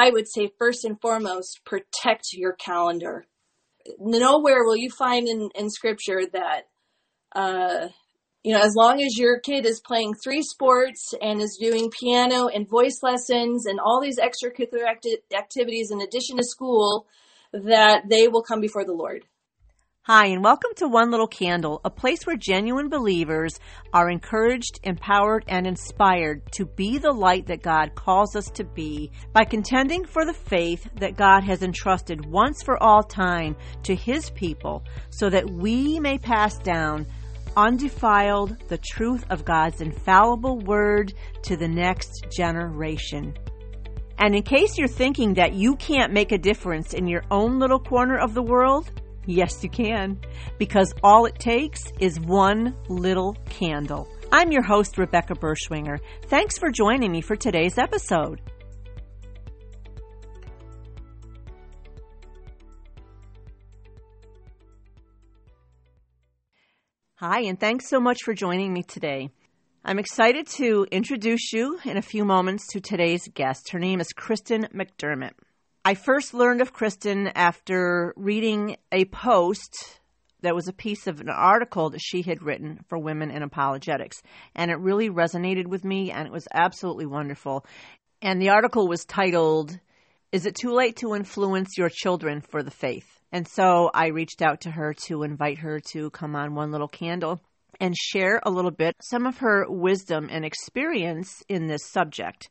I would say first and foremost, protect your calendar. Nowhere will you find in, in scripture that, uh, you know, as long as your kid is playing three sports and is doing piano and voice lessons and all these extracurricular acti- activities in addition to school, that they will come before the Lord. Hi, and welcome to One Little Candle, a place where genuine believers are encouraged, empowered, and inspired to be the light that God calls us to be by contending for the faith that God has entrusted once for all time to His people so that we may pass down undefiled the truth of God's infallible word to the next generation. And in case you're thinking that you can't make a difference in your own little corner of the world, Yes, you can, because all it takes is one little candle. I'm your host, Rebecca Berschwinger. Thanks for joining me for today's episode. Hi, and thanks so much for joining me today. I'm excited to introduce you in a few moments to today's guest. Her name is Kristen McDermott. I first learned of Kristen after reading a post that was a piece of an article that she had written for Women in Apologetics. And it really resonated with me, and it was absolutely wonderful. And the article was titled, Is It Too Late to Influence Your Children for the Faith? And so I reached out to her to invite her to come on One Little Candle and share a little bit some of her wisdom and experience in this subject.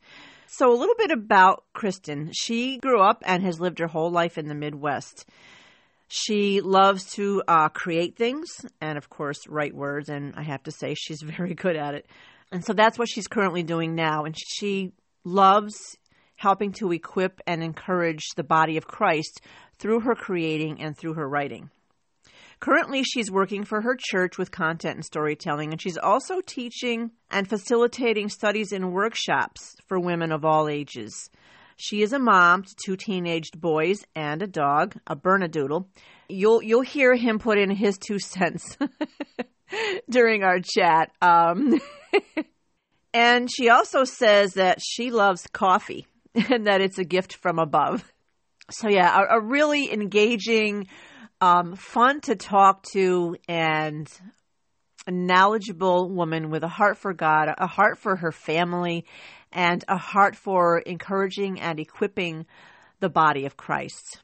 So, a little bit about Kristen. She grew up and has lived her whole life in the Midwest. She loves to uh, create things and, of course, write words. And I have to say, she's very good at it. And so that's what she's currently doing now. And she loves helping to equip and encourage the body of Christ through her creating and through her writing. Currently, she's working for her church with content and storytelling, and she's also teaching and facilitating studies and workshops for women of all ages. She is a mom to two teenaged boys and a dog, a Bernadoodle. You'll you'll hear him put in his two cents during our chat. Um, and she also says that she loves coffee and that it's a gift from above. So yeah, a, a really engaging um, fun to talk to and a knowledgeable woman with a heart for God, a heart for her family, and a heart for encouraging and equipping the body of Christ.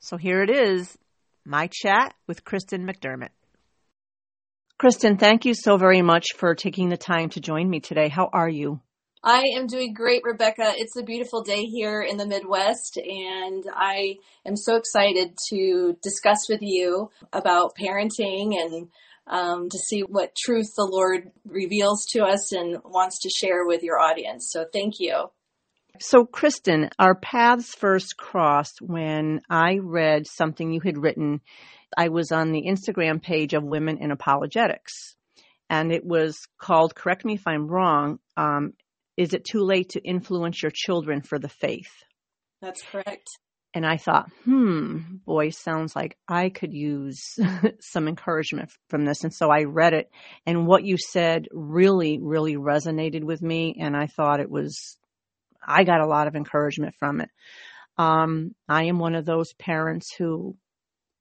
So here it is my chat with Kristen McDermott. Kristen, thank you so very much for taking the time to join me today. How are you? I am doing great, Rebecca. It's a beautiful day here in the Midwest, and I am so excited to discuss with you about parenting and um, to see what truth the Lord reveals to us and wants to share with your audience. So, thank you. So, Kristen, our paths first crossed when I read something you had written. I was on the Instagram page of Women in Apologetics, and it was called, correct me if I'm wrong, um, is it too late to influence your children for the faith? That's correct. And I thought, hmm, boy, sounds like I could use some encouragement from this. And so I read it, and what you said really, really resonated with me. And I thought it was, I got a lot of encouragement from it. Um, I am one of those parents who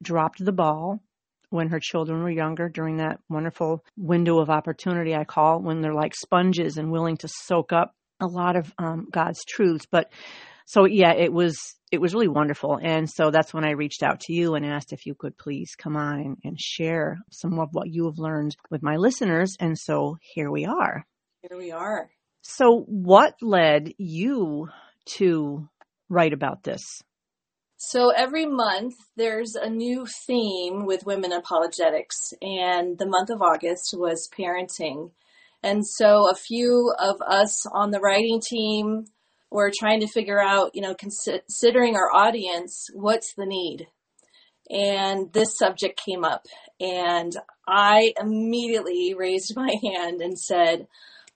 dropped the ball when her children were younger during that wonderful window of opportunity I call when they're like sponges and willing to soak up a lot of um, God's truths. But so yeah, it was it was really wonderful, and so that's when I reached out to you and asked if you could please come on and share some of what you have learned with my listeners. And so here we are. Here we are. So what led you to write about this? So every month there's a new theme with women apologetics, and the month of August was parenting. And so a few of us on the writing team were trying to figure out, you know, considering our audience, what's the need? And this subject came up, and I immediately raised my hand and said,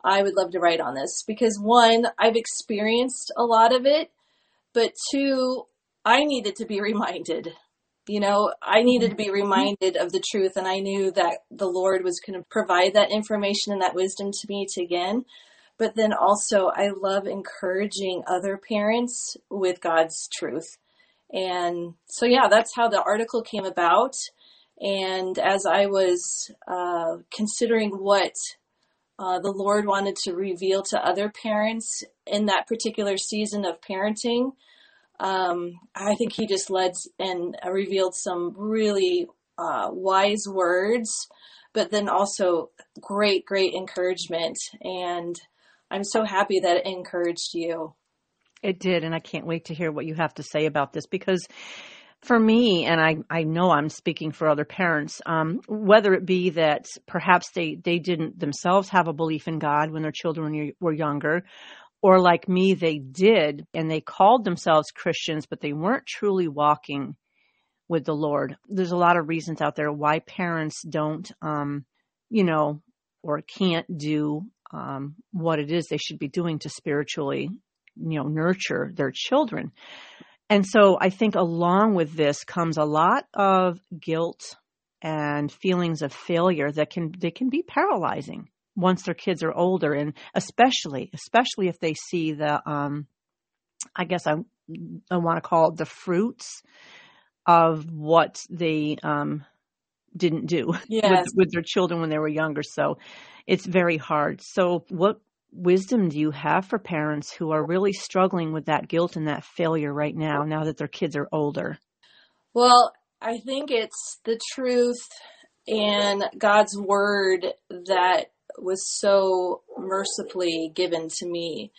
I would love to write on this because one, I've experienced a lot of it, but two, I needed to be reminded. You know, I needed to be reminded of the truth, and I knew that the Lord was going to provide that information and that wisdom to me to again. but then also I love encouraging other parents with God's truth. And so, yeah, that's how the article came about. And as I was uh, considering what uh, the Lord wanted to reveal to other parents in that particular season of parenting, um, I think He just led and revealed some really uh, wise words, but then also great, great encouragement. And I'm so happy that it encouraged you. It did, and I can't wait to hear what you have to say about this because for me, and I, I know I'm speaking for other parents, um, whether it be that perhaps they, they didn't themselves have a belief in God when their children were younger, or like me, they did, and they called themselves Christians, but they weren't truly walking with the Lord. There's a lot of reasons out there why parents don't, um, you know, or can't do um, what it is they should be doing to spiritually you know, nurture their children. And so I think along with this comes a lot of guilt and feelings of failure that can they can be paralyzing once their kids are older and especially especially if they see the um I guess I I want to call it the fruits of what they um didn't do yes. with, with their children when they were younger. So it's very hard. So what wisdom do you have for parents who are really struggling with that guilt and that failure right now, now that their kids are older? Well, I think it's the truth and God's word that was so mercifully given to me.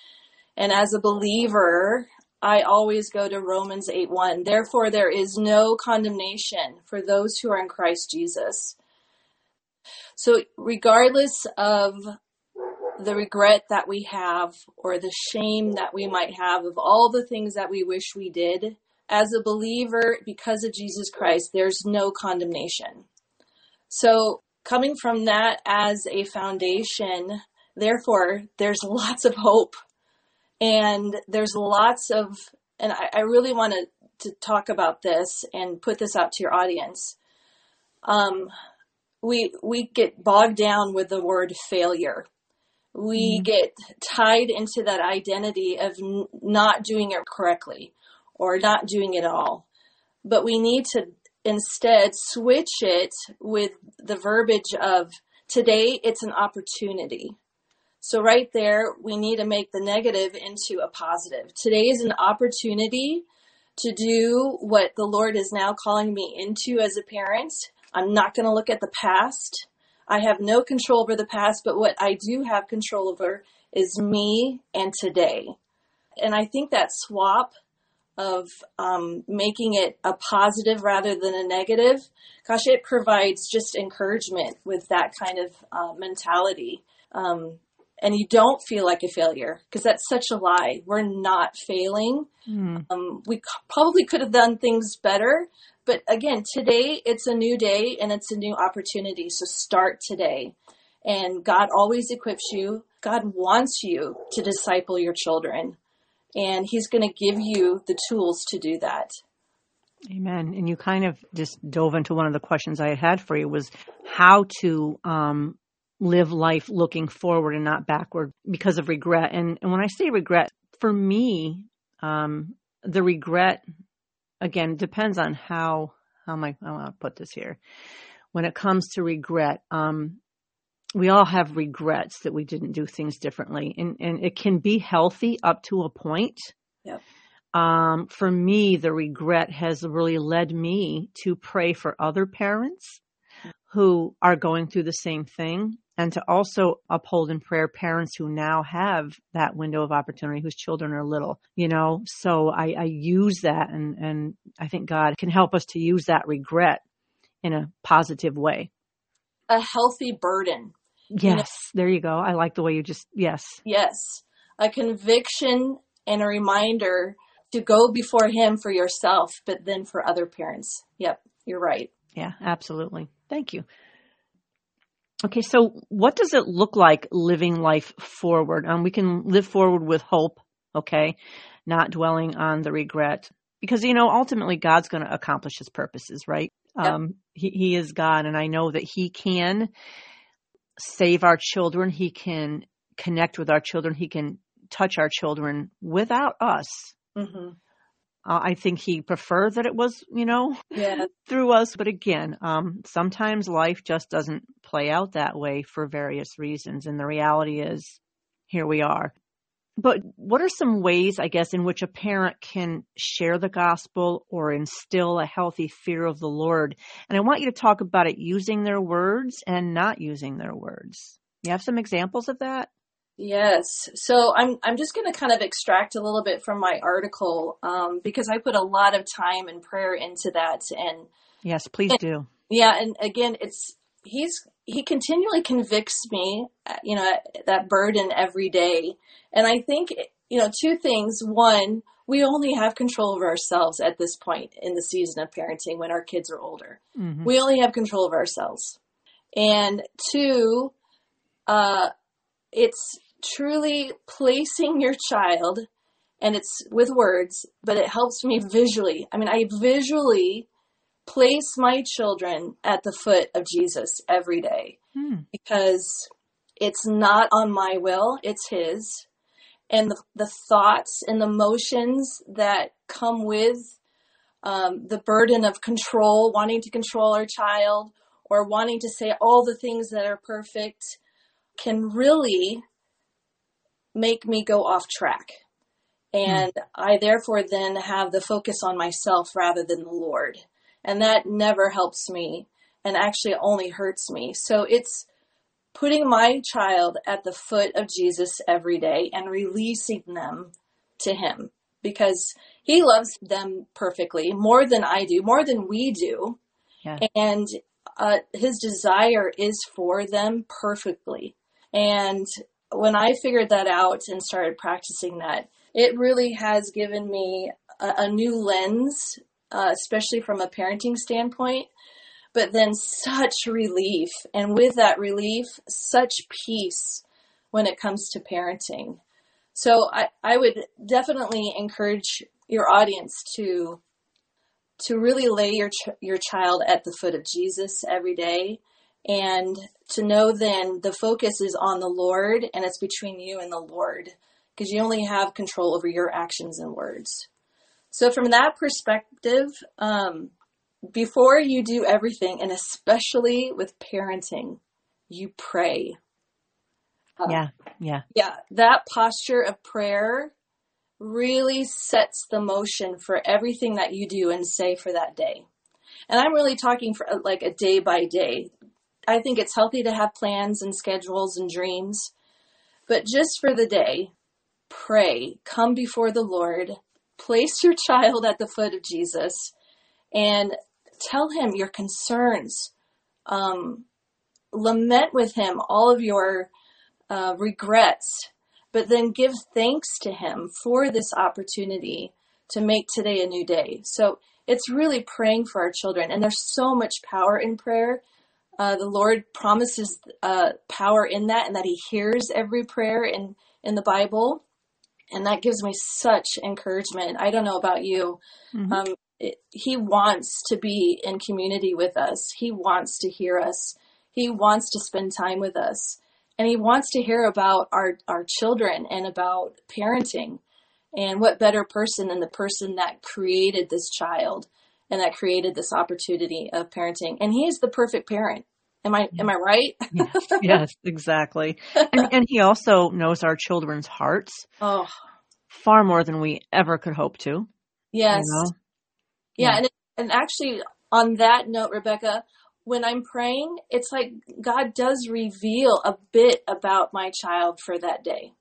And as a believer, I always go to Romans 8 1. Therefore, there is no condemnation for those who are in Christ Jesus. So, regardless of the regret that we have or the shame that we might have of all the things that we wish we did, as a believer, because of Jesus Christ, there's no condemnation. So, coming from that as a foundation, therefore, there's lots of hope and there's lots of, and I, I really want to, to talk about this and put this out to your audience. Um, we we get bogged down with the word failure we mm-hmm. get tied into that identity of n- not doing it correctly or not doing it all. But we need to instead switch it with the verbiage of today it's an opportunity. So right there, we need to make the negative into a positive. Today is an opportunity to do what the Lord is now calling me into as a parent. I'm not going to look at the past. I have no control over the past, but what I do have control over is me and today. And I think that swap of um, making it a positive rather than a negative, gosh, it provides just encouragement with that kind of uh, mentality. Um, and you don't feel like a failure because that's such a lie. We're not failing. Mm. Um, we probably could have done things better, but again, today it's a new day and it's a new opportunity. So start today. And God always equips you. God wants you to disciple your children. And He's going to give you the tools to do that. Amen. And you kind of just dove into one of the questions I had for you was how to um, live life looking forward and not backward because of regret. And, and when I say regret, for me, um, the regret again depends on how how am I, I want to put this here. When it comes to regret, um, we all have regrets that we didn't do things differently, and and it can be healthy up to a point. Yep. Um, for me, the regret has really led me to pray for other parents who are going through the same thing and to also uphold in prayer parents who now have that window of opportunity whose children are little you know so i, I use that and and i think god can help us to use that regret in a positive way a healthy burden yes there you go. I like the way you just yes. Yes. A conviction and a reminder to go before him for yourself but then for other parents. Yep you're right. Yeah absolutely. Thank you. Okay, so what does it look like living life forward? Um, we can live forward with hope, okay, not dwelling on the regret. Because, you know, ultimately God's going to accomplish his purposes, right? Yep. Um, he, he is God, and I know that he can save our children. He can connect with our children. He can touch our children without us. Mm-hmm. Uh, I think he preferred that it was, you know, yeah. through us. But again, um, sometimes life just doesn't play out that way for various reasons. And the reality is, here we are. But what are some ways, I guess, in which a parent can share the gospel or instill a healthy fear of the Lord? And I want you to talk about it using their words and not using their words. You have some examples of that? Yes. So I'm I'm just going to kind of extract a little bit from my article um, because I put a lot of time and prayer into that. And yes, please and, do. Yeah, and again, it's he's he continually convicts me, uh, you know, that burden every day. And I think you know two things. One, we only have control of ourselves at this point in the season of parenting when our kids are older. Mm-hmm. We only have control of ourselves. And two, uh, it's truly placing your child, and it's with words, but it helps me visually. I mean, I visually place my children at the foot of Jesus every day hmm. because it's not on my will, it's His. And the, the thoughts and the emotions that come with um, the burden of control, wanting to control our child, or wanting to say all the things that are perfect, can really make me go off track. And mm. I therefore then have the focus on myself rather than the Lord. And that never helps me and actually only hurts me. So it's putting my child at the foot of Jesus every day and releasing them to Him because He loves them perfectly more than I do, more than we do. Yeah. And uh, His desire is for them perfectly. And when I figured that out and started practicing that, it really has given me a, a new lens, uh, especially from a parenting standpoint, but then such relief. And with that relief, such peace when it comes to parenting. So I, I would definitely encourage your audience to to really lay your ch- your child at the foot of Jesus every day and to know then the focus is on the Lord and it's between you and the Lord because you only have control over your actions and words. So, from that perspective, um, before you do everything, and especially with parenting, you pray. Uh, yeah, yeah. Yeah, that posture of prayer really sets the motion for everything that you do and say for that day. And I'm really talking for like a day by day. I think it's healthy to have plans and schedules and dreams, but just for the day, pray, come before the Lord, place your child at the foot of Jesus, and tell him your concerns. Um, lament with him all of your uh, regrets, but then give thanks to him for this opportunity to make today a new day. So it's really praying for our children, and there's so much power in prayer uh, the Lord promises uh, power in that, and that He hears every prayer in in the Bible, and that gives me such encouragement. I don't know about you. Mm-hmm. Um, it, he wants to be in community with us. He wants to hear us. He wants to spend time with us, and He wants to hear about our our children and about parenting. And what better person than the person that created this child? and that created this opportunity of parenting. And he is the perfect parent. Am I am I right? yes, yes, exactly. And, and, he also knows our children's hearts. Oh, far more than we ever could hope to. Yes. You know? Yeah, yeah, and and actually on that note, Rebecca, when I'm praying, it's like God does reveal a bit about my child for that day,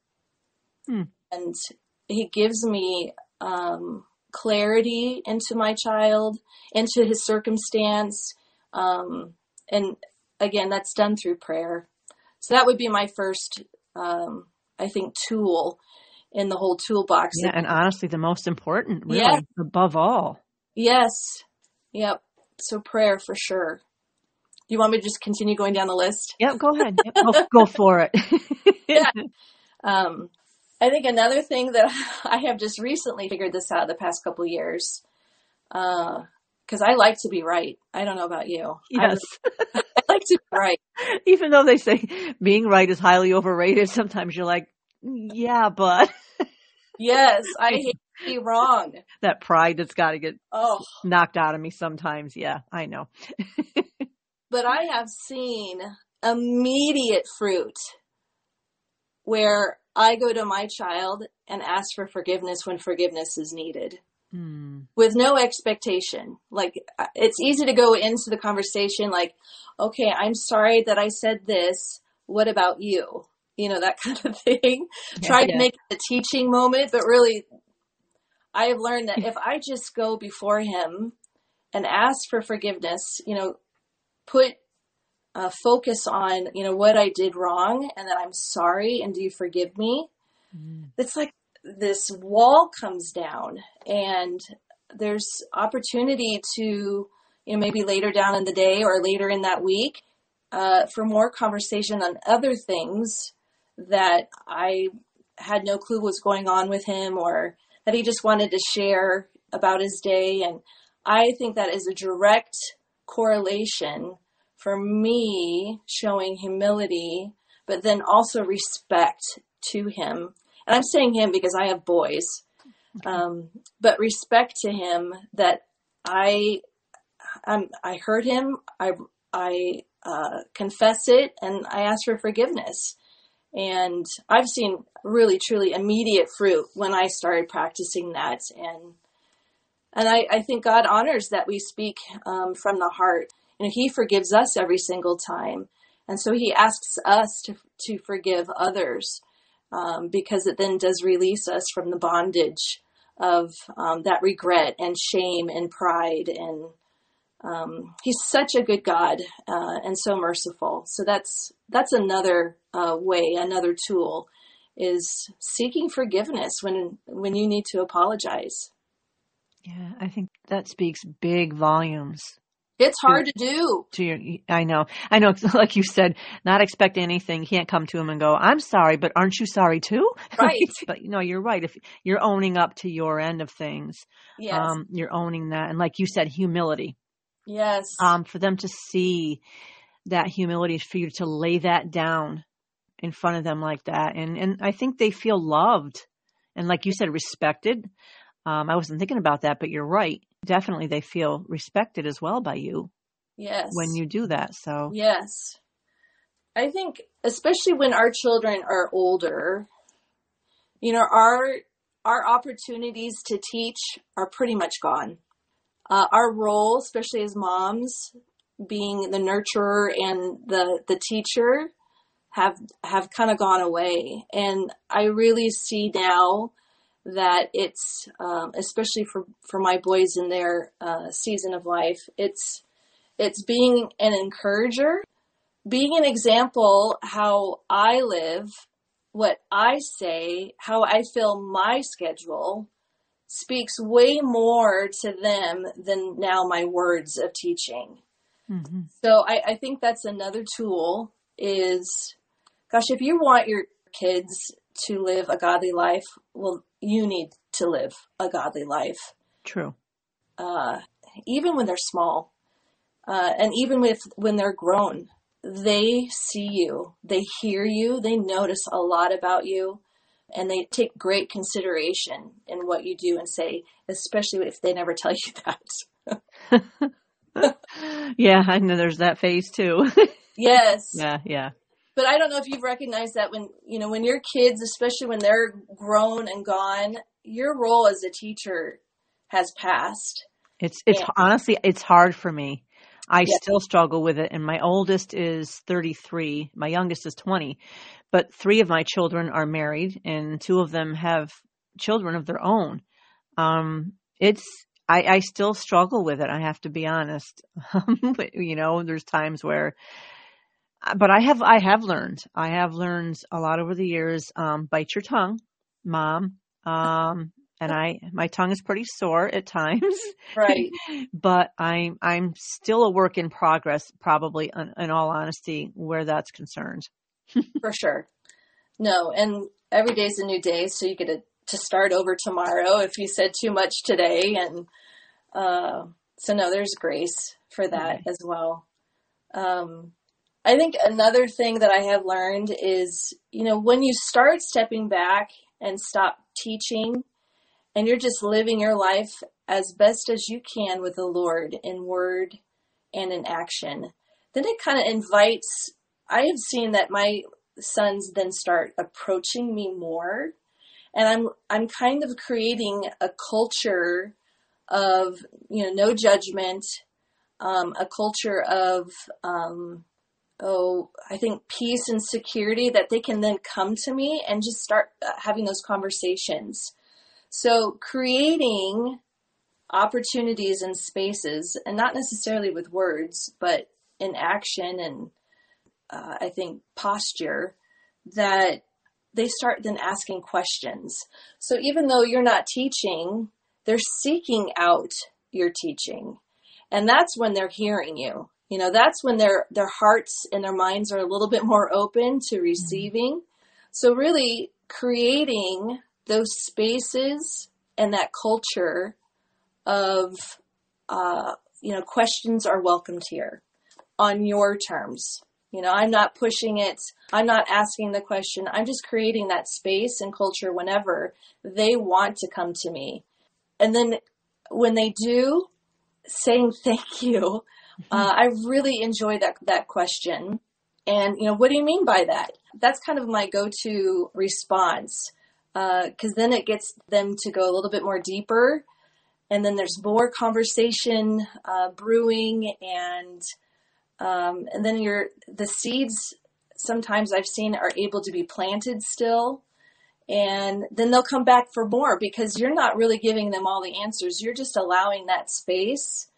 hmm. and He gives me um, clarity into my child, into his circumstance. Um, and again, that's done through prayer. So that would be my first, um, I think, tool in the whole toolbox. Yeah, and honestly, the most important, really, yeah. above all. Yes. Yep. So prayer for sure. Do you want me to just continue going down the list? Yep, go ahead. Yep, go, go for it. yeah. Um, I think another thing that I have just recently figured this out the past couple years, because uh, I like to be right. I don't know about you. Yes. I like to be right. Even though they say being right is highly overrated, sometimes you're like, yeah, but. yes, I hate to be wrong. That pride that's got to get oh. knocked out of me sometimes. Yeah, I know. but I have seen immediate fruit where I go to my child and ask for forgiveness when forgiveness is needed. Mm. With no expectation. Like, uh, it's easy to go into the conversation like, okay, I'm sorry that I said this. What about you? You know, that kind of thing. Yeah, Try to make it a teaching moment, but really, I have learned that if I just go before him and ask for forgiveness, you know, put uh, focus on, you know, what I did wrong and that I'm sorry and do you forgive me? Mm. It's like this wall comes down and there's opportunity to, you know, maybe later down in the day or later in that week uh, for more conversation on other things that I had no clue was going on with him or that he just wanted to share about his day. And I think that is a direct correlation for me showing humility, but then also respect to him. And I'm saying him because I have boys, um, but respect to him that I, um, I heard him. I, I uh, confess it, and I ask for forgiveness. And I've seen really, truly immediate fruit when I started practicing that. And and I, I think God honors that we speak um, from the heart. You know, He forgives us every single time, and so He asks us to to forgive others um, because it then does release us from the bondage of um, that regret and shame and pride and um, he's such a good God uh, and so merciful. So that's that's another uh, way, another tool, is seeking forgiveness when when you need to apologize. Yeah, I think that speaks big volumes. It's hard to, to do. To your, I know, I know. Like you said, not expect anything. can't come to him and go, "I'm sorry," but aren't you sorry too? Right. but you know, you're right. If you're owning up to your end of things, yes. um, you're owning that, and like you said, humility. Yes. Um, for them to see that humility, for you to lay that down in front of them like that, and and I think they feel loved, and like you said, respected. Um, I wasn't thinking about that, but you're right. Definitely, they feel respected as well by you. Yes. When you do that, so yes, I think especially when our children are older, you know, our our opportunities to teach are pretty much gone uh, our role, especially as moms, being the nurturer and the the teacher, have have kind of gone away. And I really see now that it's um, especially for for my boys in their uh, season of life, it's it's being an encourager, being an example how I live, what I say, how I fill my schedule speaks way more to them than now my words of teaching. Mm-hmm. So I, I think that's another tool is, gosh, if you want your kids to live a godly life, well, you need to live a godly life. True. Uh, even when they're small, uh, and even with when they're grown, they see you, they hear you, they notice a lot about you and they take great consideration in what you do and say, especially if they never tell you that. yeah, I know there's that phase too. yes. Yeah, yeah. But I don't know if you've recognized that when, you know, when your kids, especially when they're grown and gone, your role as a teacher has passed. It's it's and, honestly it's hard for me. I yes. still struggle with it and my oldest is 33, my youngest is 20 but three of my children are married and two of them have children of their own. Um, it's, I, I still struggle with it. I have to be honest. but, you know, there's times where, but I have, I have learned, I have learned a lot over the years, um, bite your tongue, mom. Um, and I, my tongue is pretty sore at times. Right. but I'm, I'm still a work in progress, probably in, in all honesty, where that's concerned. for sure. No, and every day's a new day, so you get to, to start over tomorrow if you said too much today, and uh, so no, there's grace for that as well. Um, I think another thing that I have learned is, you know, when you start stepping back and stop teaching and you're just living your life as best as you can with the Lord in word and in action, then it kind of invites. I have seen that my sons then start approaching me more, and I'm I'm kind of creating a culture of you know no judgment, um, a culture of um, oh, I think peace and security that they can then come to me and just start uh, having those conversations. So creating opportunities and spaces, and not necessarily with words, but in action and uh, I think posture, that they start then asking questions. So even though you're not teaching, they're seeking out your teaching. And that's when they're hearing you you know that's when their their hearts and their minds are a little bit more open to mm-hmm. receiving mm-hmm. so really creating those spaces and that culture of uh, you know questions are welcomed here on your terms. You know i'm not pushing it. I'm not asking the question. I'm just creating that space and culture whenever they want to come to me. And then when they do saying thank you uh, I really enjoy that that question. And you know, what do you mean by that? That's kind of my go-to response because uh, then it gets them to go a little bit more deeper, and then there's more conversation uh, brewing, and um, and then your the seeds. Sometimes I've seen are able to be planted still, and then they'll come back for more because you're not really giving them all the answers. You're just allowing that space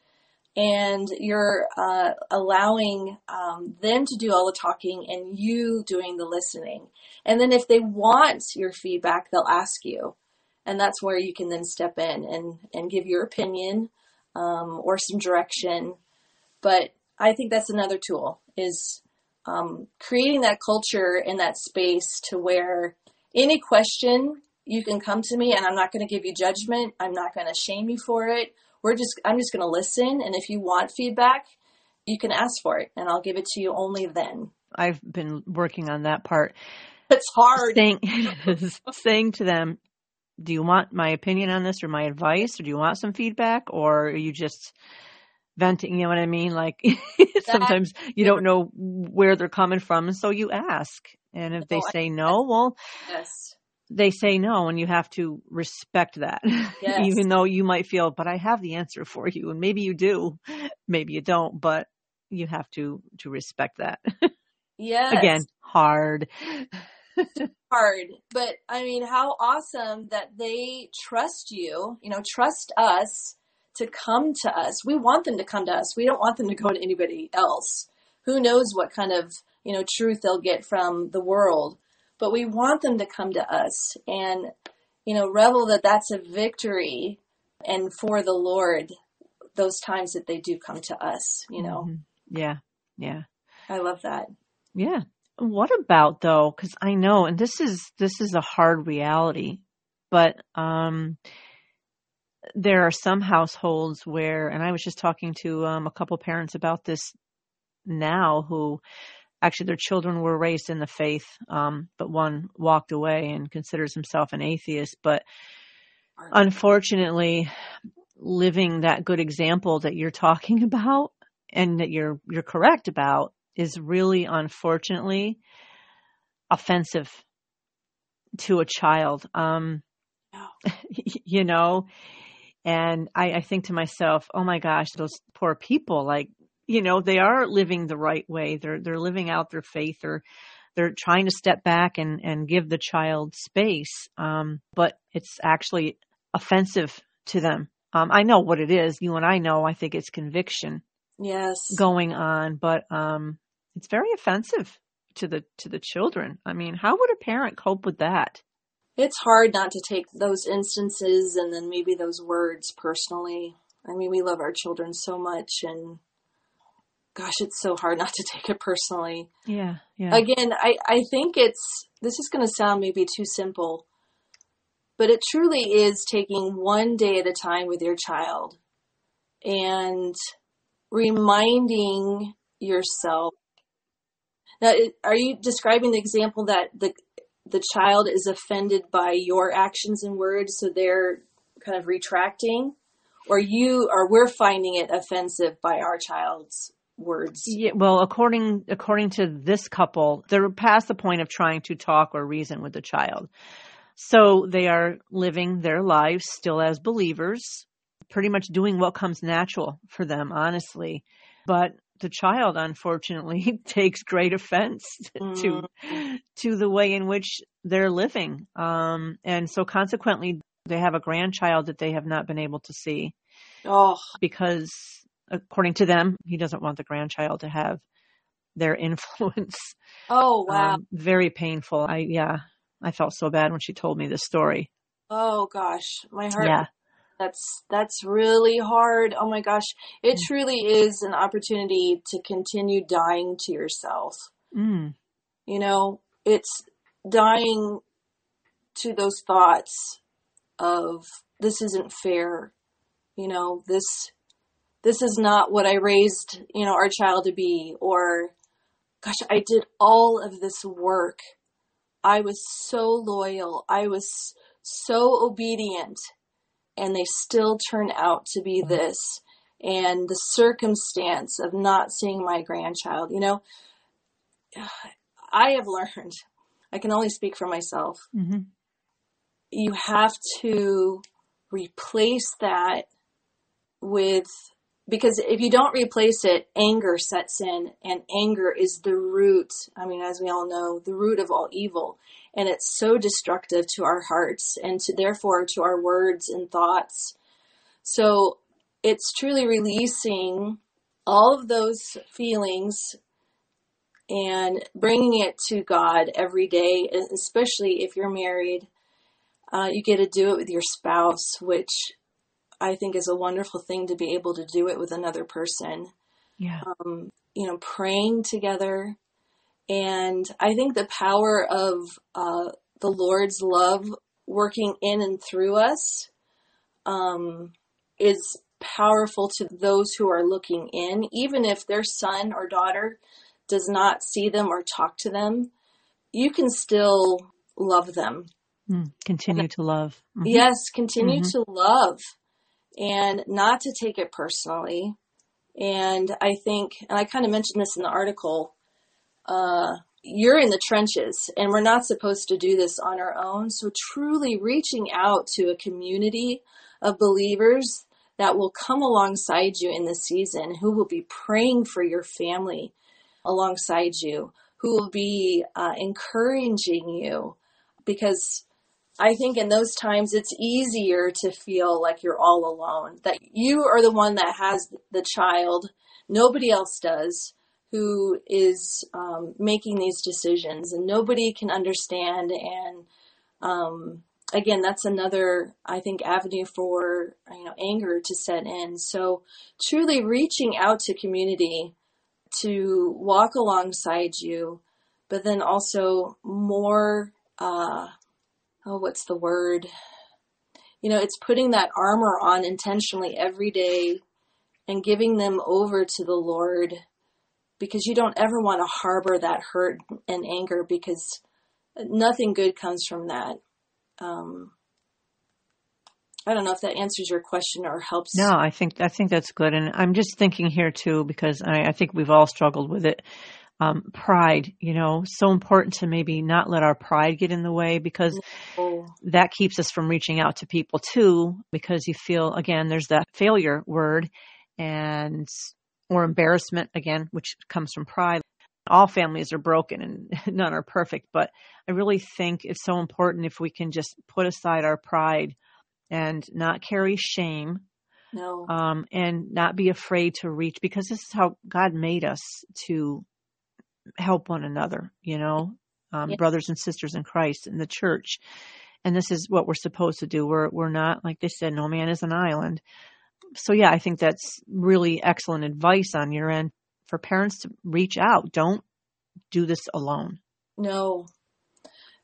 and you're uh, allowing um, them to do all the talking and you doing the listening. And then if they want your feedback, they'll ask you, and that's where you can then step in and and give your opinion um, or some direction. But I think that's another tool is um, creating that culture and that space to where any question you can come to me and I'm not going to give you judgment. I'm not going to shame you for it we're just I'm just going to listen and if you want feedback, you can ask for it and I'll give it to you only then. I've been working on that part. It's hard. Saying, saying to them, do you want my opinion on this or my advice or do you want some feedback or are you just venting, you know what I mean? Like sometimes you don't know where they're coming from and so you ask. And if they say no, well, yes they say no and you have to respect that yes. even though you might feel but i have the answer for you and maybe you do maybe you don't but you have to to respect that. Yeah again hard. Hard but i mean how awesome that they trust you you know trust us to come to us. We want them to come to us. We don't want them to go to anybody else. Who knows what kind of you know truth they'll get from the world but we want them to come to us and, you know, revel that that's a victory and for the Lord, those times that they do come to us, you know. Mm-hmm. Yeah. Yeah. I love that. Yeah. What about though? Cause I know, and this is, this is a hard reality, but, um, there are some households where, and I was just talking to um, a couple parents about this now who actually their children were raised in the faith, um, but one walked away and considers himself an atheist. But unfortunately, living that good example that you're talking about and that you're you're correct about is really unfortunately offensive to a child. Um, you know, and I, I think to myself, oh my gosh, those poor people, like you know they are living the right way. They're they're living out their faith. Or they're trying to step back and and give the child space um, but it's actually offensive to them. Um, i know what it is. You and i know. I think it's conviction yes. going on but um, it's very offensive to the to the children. I mean how would a parent cope with that? It's hard not to take those instances and then maybe those words personally. I mean we love our children so much and gosh, it's so hard not to take it personally. Yeah, yeah. Again, I, I think it's, this is going to sound maybe too simple, but it truly is taking one day at a time with your child and reminding yourself Now, are you describing the example that the the child is offended by your actions and words, so they're kind of retracting, or you or we're finding it offensive by our child's words? Yeah, well, according according to this couple, they're past the point of trying to talk or reason with the child. So they are living their lives still as believers, pretty much doing what comes natural for them, honestly. But the child unfortunately takes great offense mm. to to the way in which they're living um, and so consequently they have a grandchild that they have not been able to see oh because according to them he doesn't want the grandchild to have their influence oh wow um, very painful i yeah i felt so bad when she told me this story oh gosh my heart yeah that's that's really hard. Oh my gosh, it mm. truly is an opportunity to continue dying to yourself. Mm. You know, it's dying to those thoughts of this isn't fair. You know, this this is not what I raised, you know, our child to be or gosh, I did all of this work. I was so loyal. I was so obedient and they still turn out to be this and the circumstance of not seeing my grandchild you know i have learned i can only speak for myself mm-hmm. you have to replace that with because if you don't replace it anger sets in and anger is the root i mean as we all know the root of all evil and it's so destructive to our hearts and to therefore to our words and thoughts. So it's truly releasing all of those feelings and bringing it to God every day, especially if you're married. Uh, you get to do it with your spouse, which I think is a wonderful thing to be able to do it with another person. Yeah. Um, you know, praying together, and I think the power of uh, the Lord's love working in and through us um, is powerful to those who are looking in, even if their son or daughter does not see them or talk to them. You can still love them. Mm, continue to love. Mm-hmm. Yes, continue mm-hmm. to love and not to take it personally. And I think, and I kind of mentioned this in the article, uh, you're in the trenches and we're not supposed to do this on our own. So truly reaching out to a community of believers that will come alongside you in this season, who will be praying for your family alongside you, who will be uh, encouraging you because I think in those times it's easier to feel like you're all alone, that you are the one that has the child, nobody else does who is um, making these decisions, and nobody can understand. And um, again, that's another, I think, avenue for you know anger to set in. So truly reaching out to community to walk alongside you, but then also more. Uh, oh, what's the word? You know, it's putting that armor on intentionally every day and giving them over to the Lord because you don't ever want to harbor that hurt and anger because nothing good comes from that. Um, I don't know if that answers your question or helps. No, I think I think that's good, and I'm just thinking here too because I, I think we've all struggled with it. Um, pride, you know, so important to maybe not let our pride get in the way because oh. that keeps us from reaching out to people too. Because you feel again, there's that failure word, and or embarrassment again, which comes from pride. All families are broken and none are perfect, but I really think it's so important if we can just put aside our pride and not carry shame. No. Um, and not be afraid to reach because this is how God made us to help one another, you know, um, yeah. brothers and sisters in Christ in the church. And this is what we're supposed to do. We're, we're not, like they said, no man is an island so yeah, I think that's really excellent advice on your end for parents to reach out. Don't do this alone. No,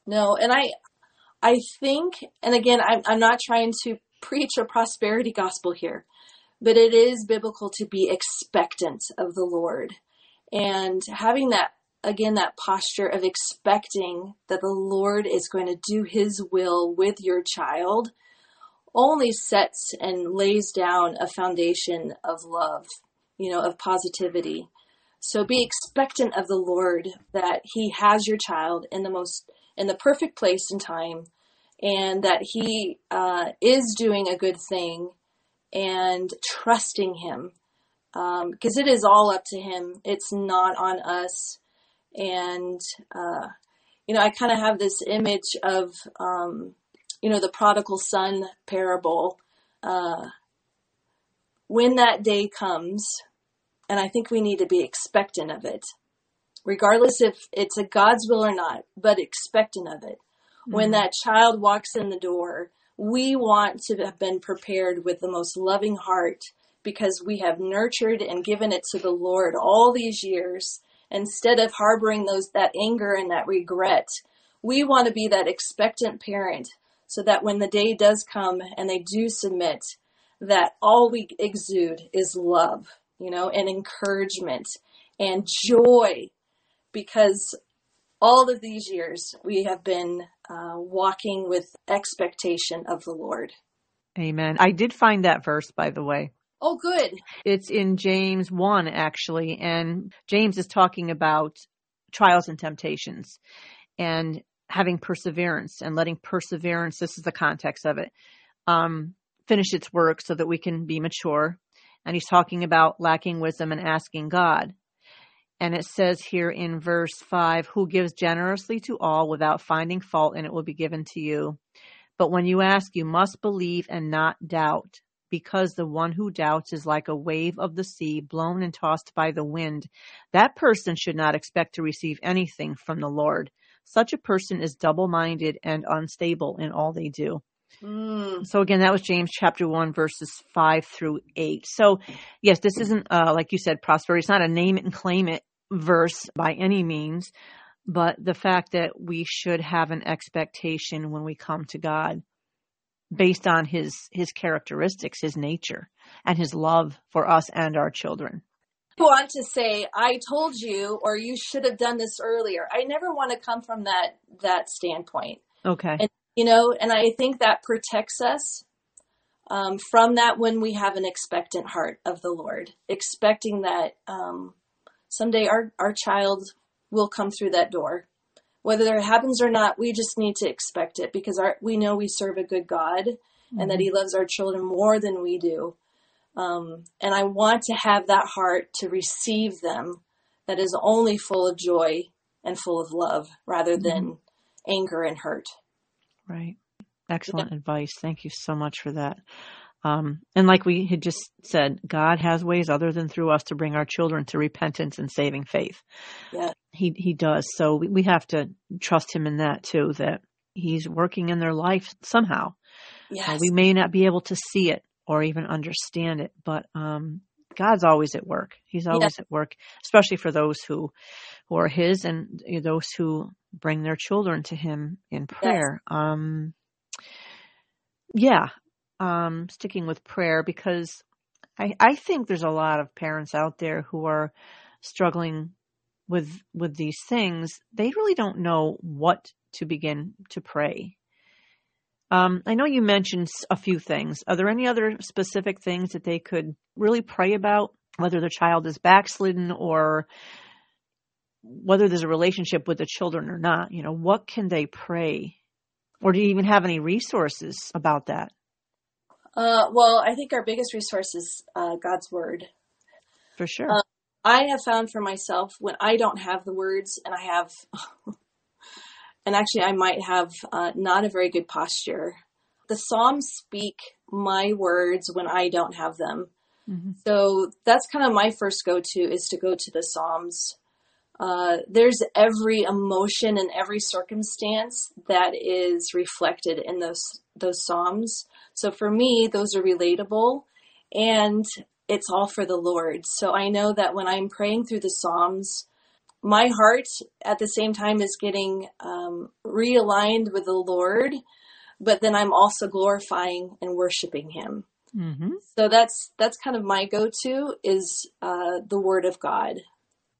no. And I, I think, and again, I'm, I'm not trying to preach a prosperity gospel here, but it is biblical to be expectant of the Lord and having that again, that posture of expecting that the Lord is going to do his will with your child only sets and lays down a foundation of love, you know, of positivity. So be expectant of the Lord that he has your child in the most, in the perfect place and time and that he uh, is doing a good thing and trusting him because um, it is all up to him. It's not on us. And, uh, you know, I kind of have this image of, um, you know, the prodigal son parable. Uh, when that day comes, and I think we need to be expectant of it, regardless if it's a God's will or not, but expectant of it. Mm-hmm. When that child walks in the door, we want to have been prepared with the most loving heart because we have nurtured and given it to the Lord all these years instead of harboring those that anger and that regret. We want to be that expectant parent so that when the day does come and they do submit, that all we exude is love, you know, and encouragement and joy because all of these years we have been uh, walking with expectation of the Lord. Amen. I did find that verse, by the way. Oh, good. It's in James 1, actually. And James is talking about trials and temptations and having perseverance and letting perseverance, this is the context of it, um, finish its work so that we can be mature. And he's talking about lacking wisdom and asking God. And it says here in verse 5 Who gives generously to all without finding fault, and it will be given to you. But when you ask, you must believe and not doubt, because the one who doubts is like a wave of the sea blown and tossed by the wind. That person should not expect to receive anything from the Lord. Such a person is double minded and unstable in all they do. Mm. So again, that was James chapter one, verses five through eight. So yes, this isn't, uh, like you said, prosperity. It's not a name it and claim it verse by any means, but the fact that we should have an expectation when we come to God based on his his characteristics, his nature, and his love for us and our children. Want to say I told you or you should have done this earlier. I never want to come from that that standpoint. Okay. And you know, and I think that protects us um, from that when we have an expectant heart of the Lord, expecting that um, someday our, our child will come through that door. Whether it happens or not, we just need to expect it because our, we know we serve a good God mm-hmm. and that He loves our children more than we do. Um, and I want to have that heart to receive them that is only full of joy and full of love rather mm-hmm. than anger and hurt. Right. Excellent yeah. advice. Thank you so much for that. Um, and like we had just said, God has ways other than through us to bring our children to repentance and saving faith. Yeah. He he does. So we, we have to trust him in that too, that he's working in their life somehow. Yes. Uh, we may not be able to see it or even understand it, but um, God's always at work. He's always at work, especially for those who who are his and those who bring their children to him in prayer. Yes. Um yeah, um, sticking with prayer because I, I think there's a lot of parents out there who are struggling with with these things. They really don't know what to begin to pray. Um, I know you mentioned a few things. Are there any other specific things that they could really pray about, whether the child is backslidden or whether there's a relationship with the children or not? You know, what can they pray? Or do you even have any resources about that? Uh, well, I think our biggest resource is uh, God's Word. For sure. Uh, I have found for myself when I don't have the words and I have, and actually I might have uh, not a very good posture. The Psalms speak my words when I don't have them. Mm-hmm. So that's kind of my first go to is to go to the Psalms. Uh, there's every emotion and every circumstance that is reflected in those those psalms. So for me, those are relatable and it's all for the Lord. So I know that when I'm praying through the psalms, my heart at the same time is getting um, realigned with the Lord, but then I'm also glorifying and worshiping Him. Mm-hmm. So that's that's kind of my go-to is uh, the Word of God.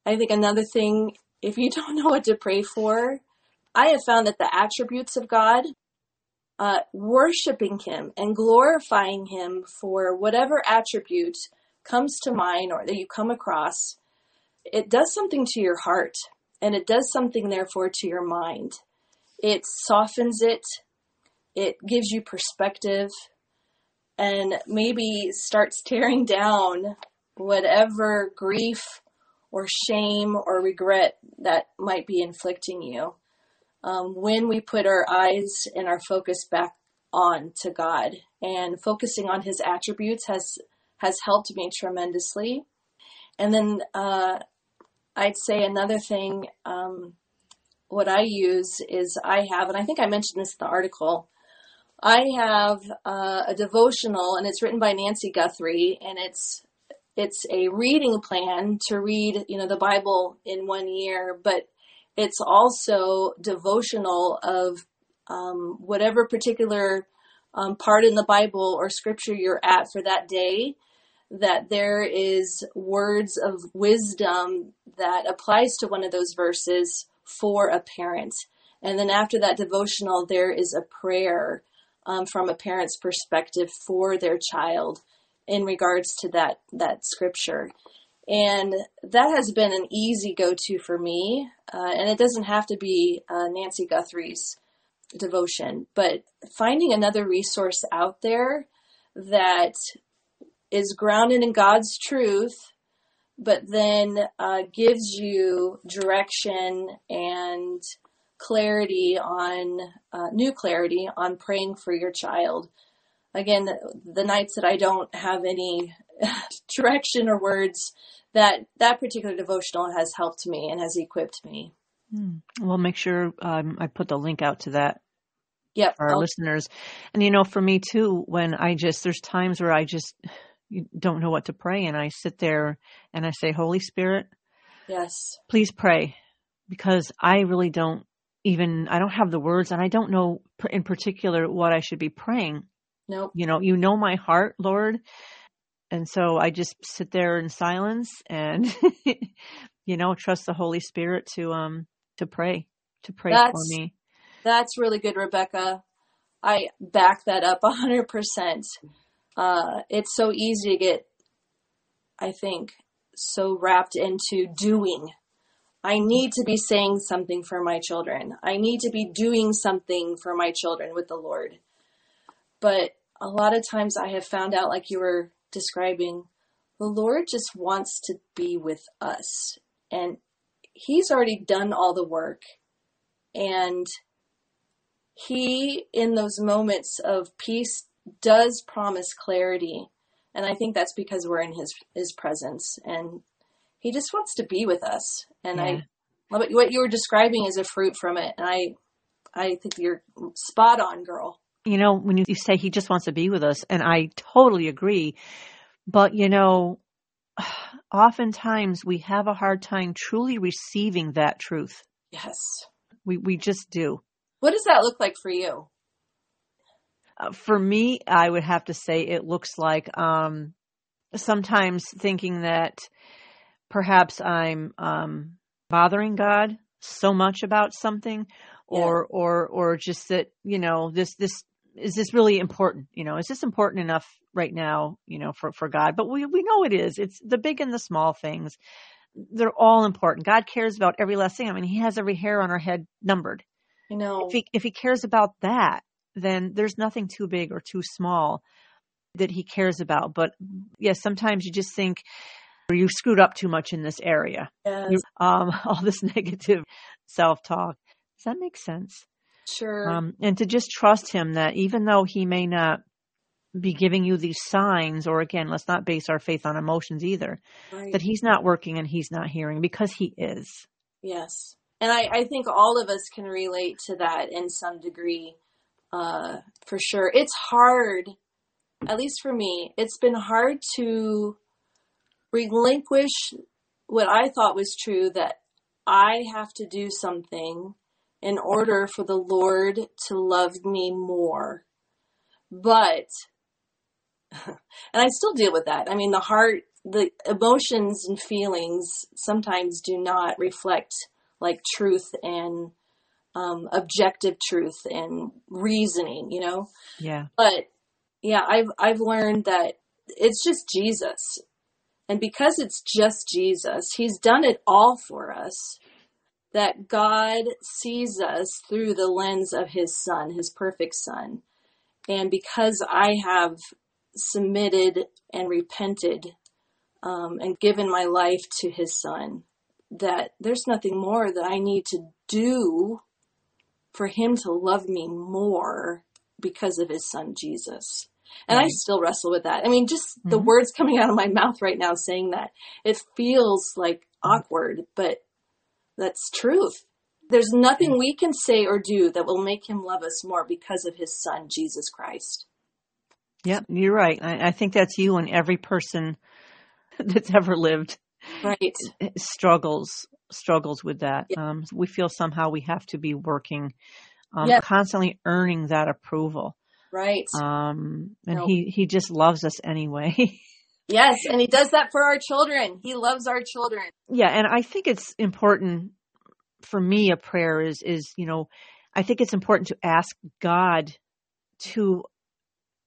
I think another thing if you don't know what to pray for, I have found that the attributes of God, uh, worshiping Him and glorifying Him for whatever attribute comes to mind or that you come across, it does something to your heart and it does something, therefore, to your mind. It softens it, it gives you perspective, and maybe starts tearing down whatever grief or shame or regret that might be inflicting you. Um, when we put our eyes and our focus back on to God and focusing on His attributes has has helped me tremendously. And then uh, I'd say another thing, um, what I use is I have, and I think I mentioned this in the article. I have uh, a devotional, and it's written by Nancy Guthrie, and it's it's a reading plan to read, you know, the Bible in one year, but it's also devotional of um, whatever particular um, part in the Bible or scripture you're at for that day. That there is words of wisdom that applies to one of those verses for a parent. And then after that devotional, there is a prayer um, from a parent's perspective for their child in regards to that that scripture and that has been an easy go-to for me uh, and it doesn't have to be uh, nancy guthrie's devotion but finding another resource out there that is grounded in god's truth but then uh, gives you direction and clarity on uh, new clarity on praying for your child. Again, the nights that I don't have any direction or words, that that particular devotional has helped me and has equipped me. Hmm. Well, make sure um, I put the link out to that. Yep, for our listeners. And you know, for me too, when I just there's times where I just don't know what to pray, and I sit there and I say, Holy Spirit, yes, please pray, because I really don't even I don't have the words, and I don't know in particular what I should be praying. Nope. You know, you know my heart, Lord. And so I just sit there in silence and you know, trust the Holy Spirit to um to pray, to pray that's, for me. That's really good, Rebecca. I back that up a hundred percent. Uh it's so easy to get I think so wrapped into doing. I need to be saying something for my children. I need to be doing something for my children with the Lord. But a lot of times I have found out, like you were describing, the Lord just wants to be with us. And He's already done all the work. And He, in those moments of peace, does promise clarity. And I think that's because we're in His, His presence. And He just wants to be with us. And yeah. I, what you were describing is a fruit from it. And I, I think you're spot on, girl you know, when you say he just wants to be with us, and I totally agree. But, you know, oftentimes we have a hard time truly receiving that truth. Yes. We, we just do. What does that look like for you? Uh, for me, I would have to say it looks like um, sometimes thinking that perhaps I'm um, bothering God so much about something or yeah. or or just that you know this this is this really important? You know, is this important enough right now, you know, for, for God? But we, we know it is. It's the big and the small things. They're all important. God cares about every last thing. I mean, he has every hair on our head numbered. You know, if he, if he cares about that, then there's nothing too big or too small that he cares about. But yes, sometimes you just think you screwed up too much in this area. Yes. Um, all this negative self talk. Does that make sense? Sure. Um, and to just trust him that even though he may not be giving you these signs, or again, let's not base our faith on emotions either, right. that he's not working and he's not hearing because he is. Yes. And I, I think all of us can relate to that in some degree, uh, for sure. It's hard, at least for me, it's been hard to relinquish what I thought was true that I have to do something in order for the Lord to love me more. But, and I still deal with that. I mean, the heart, the emotions and feelings sometimes do not reflect like truth and um, objective truth and reasoning, you know. Yeah. But yeah, I've I've learned that it's just Jesus, and because it's just Jesus, He's done it all for us. That God sees us through the lens of His Son, His perfect Son, and because I have submitted and repented um, and given my life to His Son, that there's nothing more that I need to do for him to love me more because of his son Jesus. And right. I still wrestle with that. I mean, just mm-hmm. the words coming out of my mouth right now saying that, it feels like awkward, but that's truth. There's nothing we can say or do that will make him love us more because of his son, Jesus Christ. Yep, you're right. I, I think that's you and every person that's ever lived. Right. Struggles struggles with that. Yeah. Um, we feel somehow we have to be working, um, yeah. constantly earning that approval. Right. Um, and no. he, he just loves us anyway. yes. And he does that for our children. He loves our children. Yeah. And I think it's important for me, a prayer is, is, you know, I think it's important to ask God to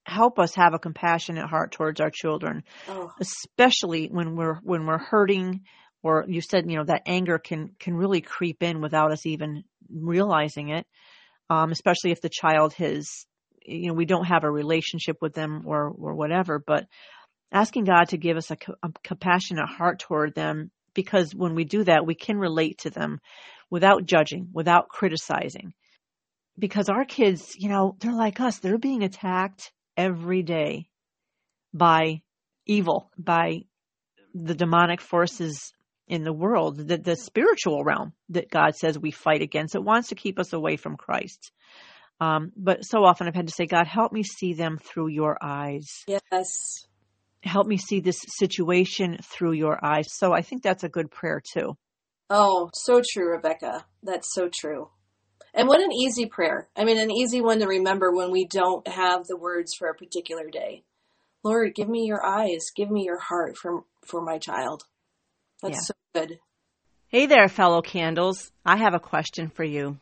help us have a compassionate heart towards our children, oh. especially when we're, when we're hurting, or you said you know that anger can can really creep in without us even realizing it um, especially if the child has you know we don't have a relationship with them or or whatever but asking god to give us a, a compassionate heart toward them because when we do that we can relate to them without judging without criticizing because our kids you know they're like us they're being attacked every day by evil by the demonic forces in the world, the, the spiritual realm that God says we fight against. It wants to keep us away from Christ. Um, but so often I've had to say, God, help me see them through your eyes. Yes. Help me see this situation through your eyes. So I think that's a good prayer too. Oh, so true, Rebecca. That's so true. And what an easy prayer. I mean, an easy one to remember when we don't have the words for a particular day. Lord, give me your eyes, give me your heart for, for my child. That's yeah. so good. Hey there, fellow candles. I have a question for you.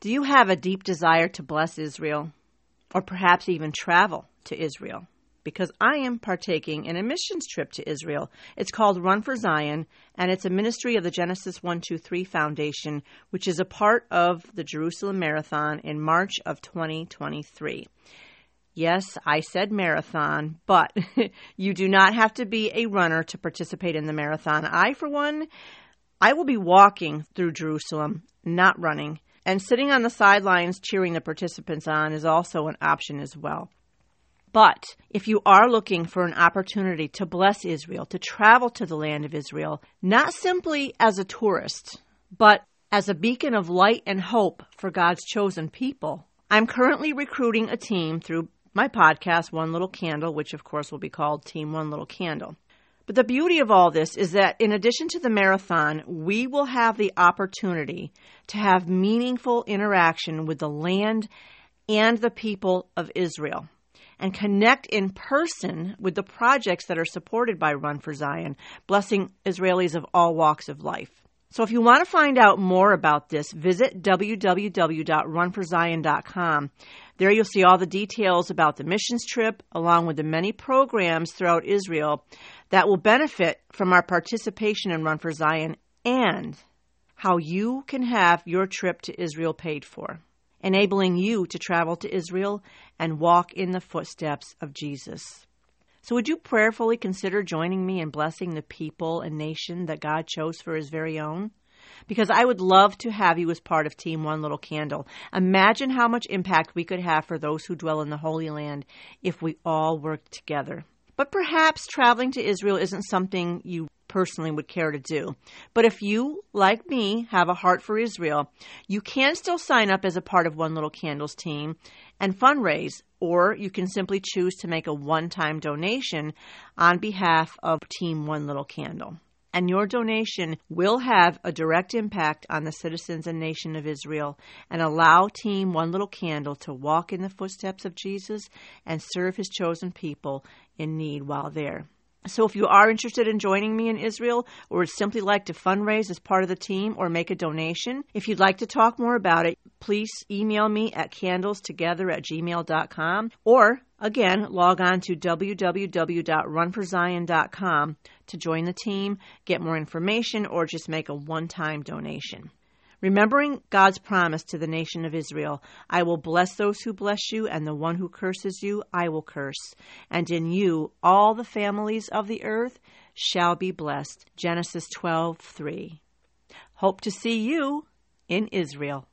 Do you have a deep desire to bless Israel? Or perhaps even travel to Israel? Because I am partaking in a missions trip to Israel. It's called Run for Zion, and it's a ministry of the Genesis 123 Foundation, which is a part of the Jerusalem Marathon in March of 2023. Yes, I said marathon, but you do not have to be a runner to participate in the marathon. I, for one, I will be walking through Jerusalem, not running. And sitting on the sidelines cheering the participants on is also an option as well. But if you are looking for an opportunity to bless Israel, to travel to the land of Israel, not simply as a tourist, but as a beacon of light and hope for God's chosen people, I'm currently recruiting a team through my podcast, One Little Candle, which of course will be called Team One Little Candle. But the beauty of all this is that in addition to the marathon, we will have the opportunity to have meaningful interaction with the land and the people of Israel and connect in person with the projects that are supported by Run for Zion, blessing Israelis of all walks of life. So if you want to find out more about this, visit www.runforzion.com. There you'll see all the details about the missions trip, along with the many programs throughout Israel that will benefit from our participation in Run for Zion and how you can have your trip to Israel paid for, enabling you to travel to Israel and walk in the footsteps of Jesus. So, would you prayerfully consider joining me in blessing the people and nation that God chose for his very own? because I would love to have you as part of Team One Little Candle. Imagine how much impact we could have for those who dwell in the Holy Land if we all worked together. But perhaps traveling to Israel isn't something you personally would care to do. But if you, like me, have a heart for Israel, you can still sign up as a part of One Little Candle's team and fundraise, or you can simply choose to make a one time donation on behalf of Team One Little Candle and your donation will have a direct impact on the citizens and nation of Israel and allow Team One Little Candle to walk in the footsteps of Jesus and serve his chosen people in need while there. So if you are interested in joining me in Israel or would simply like to fundraise as part of the team or make a donation, if you'd like to talk more about it, please email me at candlestogether at gmail.com or again, log on to www.runforzion.com to join the team, get more information, or just make a one-time donation. Remembering God's promise to the nation of Israel, I will bless those who bless you, and the one who curses you, I will curse. And in you, all the families of the earth shall be blessed. Genesis 12 3. Hope to see you in Israel.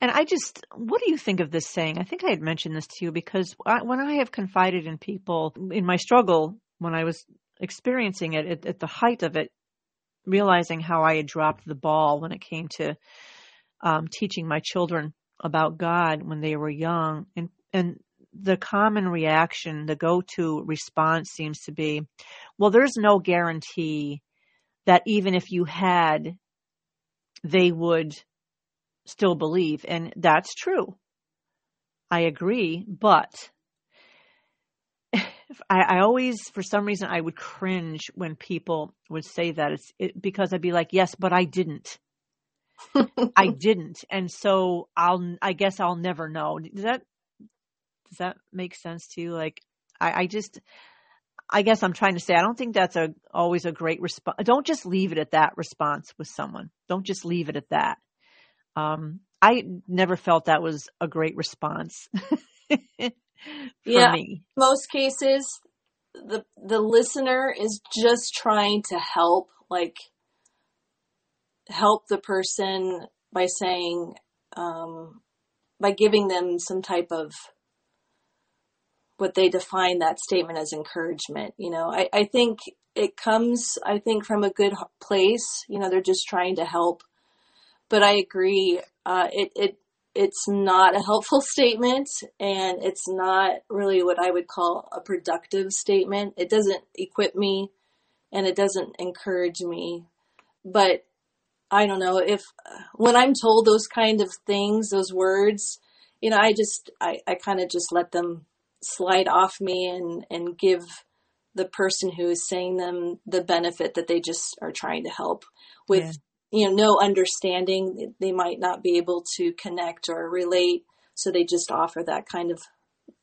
And I just, what do you think of this saying? I think I had mentioned this to you because I, when I have confided in people in my struggle, when I was experiencing it at, at the height of it, realizing how I had dropped the ball when it came to um, teaching my children about God when they were young, and and the common reaction, the go-to response seems to be, well, there's no guarantee that even if you had, they would still believe, and that's true. I agree, but I, I, always, for some reason, I would cringe when people would say that. It's it, because I'd be like, yes, but I didn't. I didn't, and so I'll. I guess I'll never know. Does that does that make sense to you? Like, I, I just, I guess I'm trying to say, I don't think that's a always a great response. Don't just leave it at that response with someone. Don't just leave it at that. Um, I never felt that was a great response. yeah, me. most cases, the the listener is just trying to help, like help the person by saying, um, by giving them some type of what they define that statement as encouragement. You know, I, I think it comes, I think, from a good place. You know, they're just trying to help. But I agree. Uh, it, it it's not a helpful statement and it's not really what I would call a productive statement. It doesn't equip me and it doesn't encourage me. But I don't know if when I'm told those kind of things, those words, you know, I just, I, I kind of just let them slide off me and, and give the person who is saying them the benefit that they just are trying to help with yeah you know no understanding they might not be able to connect or relate so they just offer that kind of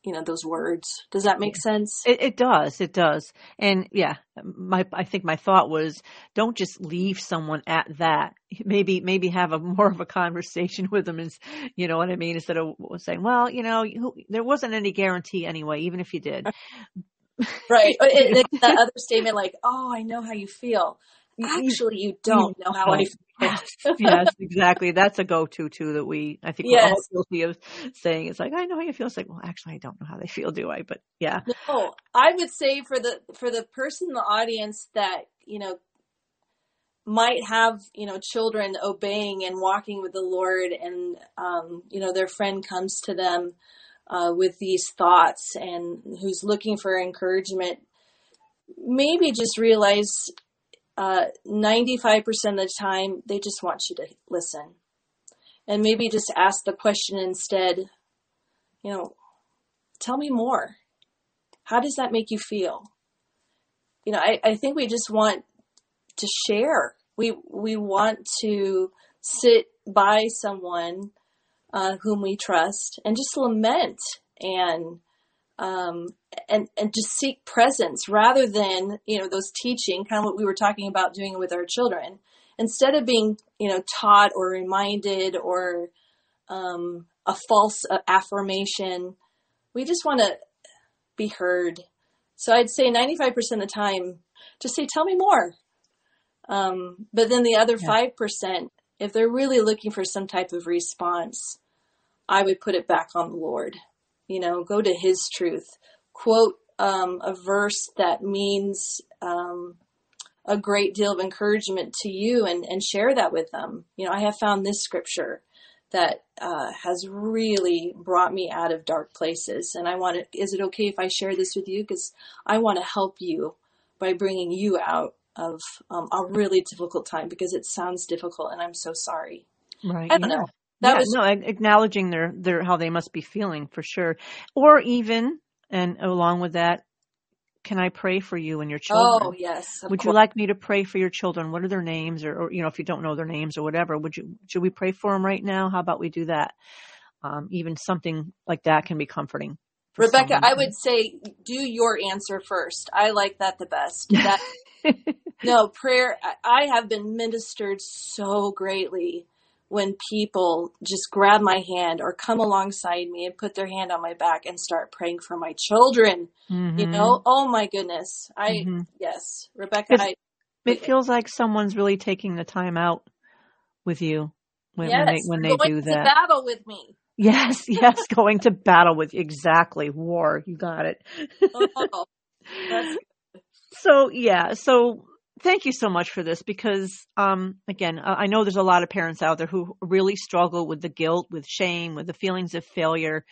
you know those words. Does that make sense? It, it, does it does. And yeah my i think my thought was don't just leave someone at that. Maybe maybe have a more of a conversation with them is you know what i mean instead of saying well you know there wasn't any guarantee anyway even if you did. Right. It, it, that other statement like oh i know how you feel actually you don't know how I feel. Yes, yes, exactly. That's a go-to too that we, I think yes. we're all guilty of saying. It's like, I know how you feel. It's like, well, actually, I don't know how they feel, do I? But yeah. No, I would say for the, for the person in the audience that, you know, might have, you know, children obeying and walking with the Lord and, um, you know, their friend comes to them, uh, with these thoughts and who's looking for encouragement, maybe just realize uh, 95% of the time, they just want you to listen. And maybe just ask the question instead, you know, tell me more. How does that make you feel? You know, I, I think we just want to share. We, we want to sit by someone uh, whom we trust and just lament and um, and and just seek presence rather than you know those teaching kind of what we were talking about doing with our children instead of being you know taught or reminded or um, a false uh, affirmation we just want to be heard so i'd say 95% of the time just say tell me more um, but then the other yeah. 5% if they're really looking for some type of response i would put it back on the lord you know, go to His truth. Quote um, a verse that means um, a great deal of encouragement to you and, and share that with them. You know, I have found this scripture that uh, has really brought me out of dark places. And I want to, is it okay if I share this with you? Because I want to help you by bringing you out of um, a really difficult time because it sounds difficult and I'm so sorry. Right. I don't yeah. know. That yeah, was no acknowledging their their how they must be feeling for sure, or even and along with that, can I pray for you and your children? Oh, yes. Would you like me to pray for your children? What are their names, or, or, you know, if you don't know their names or whatever, would you should we pray for them right now? How about we do that? Um, even something like that can be comforting. Rebecca, someone. I would say do your answer first. I like that the best. That, no, prayer, I have been ministered so greatly when people just grab my hand or come alongside me and put their hand on my back and start praying for my children. You Mhm. know, oh my goodness. I, Mhm. yes, Rebecca, I, it feels like someone's really taking the time out with you when, when they when they going do to that. battle with me. Yes, yes, going to battle with exactly war. You got it. Oh, So yeah, so thank you so much for this because um again, I know there's a lot of parents out there who really struggle with the guilt, with shame, with the feelings of failure.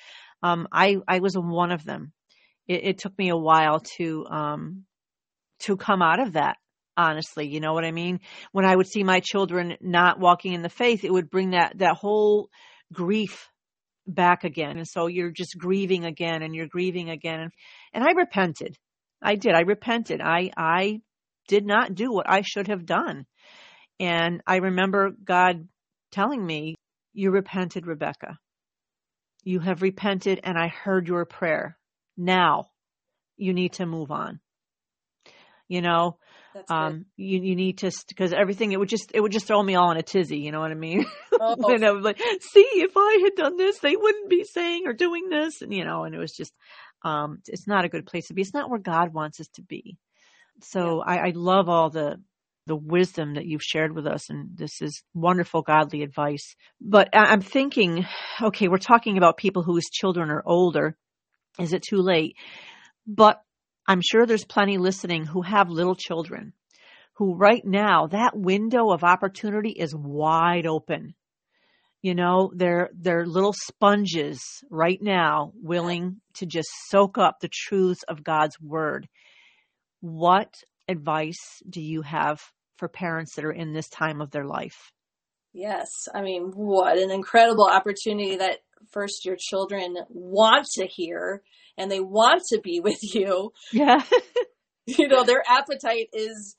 Um I I was one of them. It, it took me a while to um to come out of that. Honestly, you know what I mean? When I would see my children not walking in the faith, it would bring that that whole grief back again. And so you're just grieving again and you're grieving again. And, and I repented. I did. I repented. I, I did not do what I should have done. And I remember God telling me, you repented, Rebecca. You have repented and I heard your prayer. Now you need to move on. You know, um, you, you need to, because everything, it would just, it would just throw me all in a tizzy. You know what I mean? Oh, and I was like, see, if I had done this, they wouldn't be saying or doing this. And, you know, and it was just, um, it's not a good place to be. It's not where God wants us to be. So I, I love all the, the wisdom that you've shared with us. And this is wonderful, godly advice. But I'm thinking, okay, we're talking about people whose children are older. Is it too late? But I'm sure there's plenty listening who have little children who right now that window of opportunity is wide open. You know, they're they're little sponges right now willing to just soak up the truths of God's word. What advice do you have for parents that are in this time of their life? Yes. I mean, what an incredible opportunity that first your children want to hear and they want to be with you. Yeah. You know, their appetite is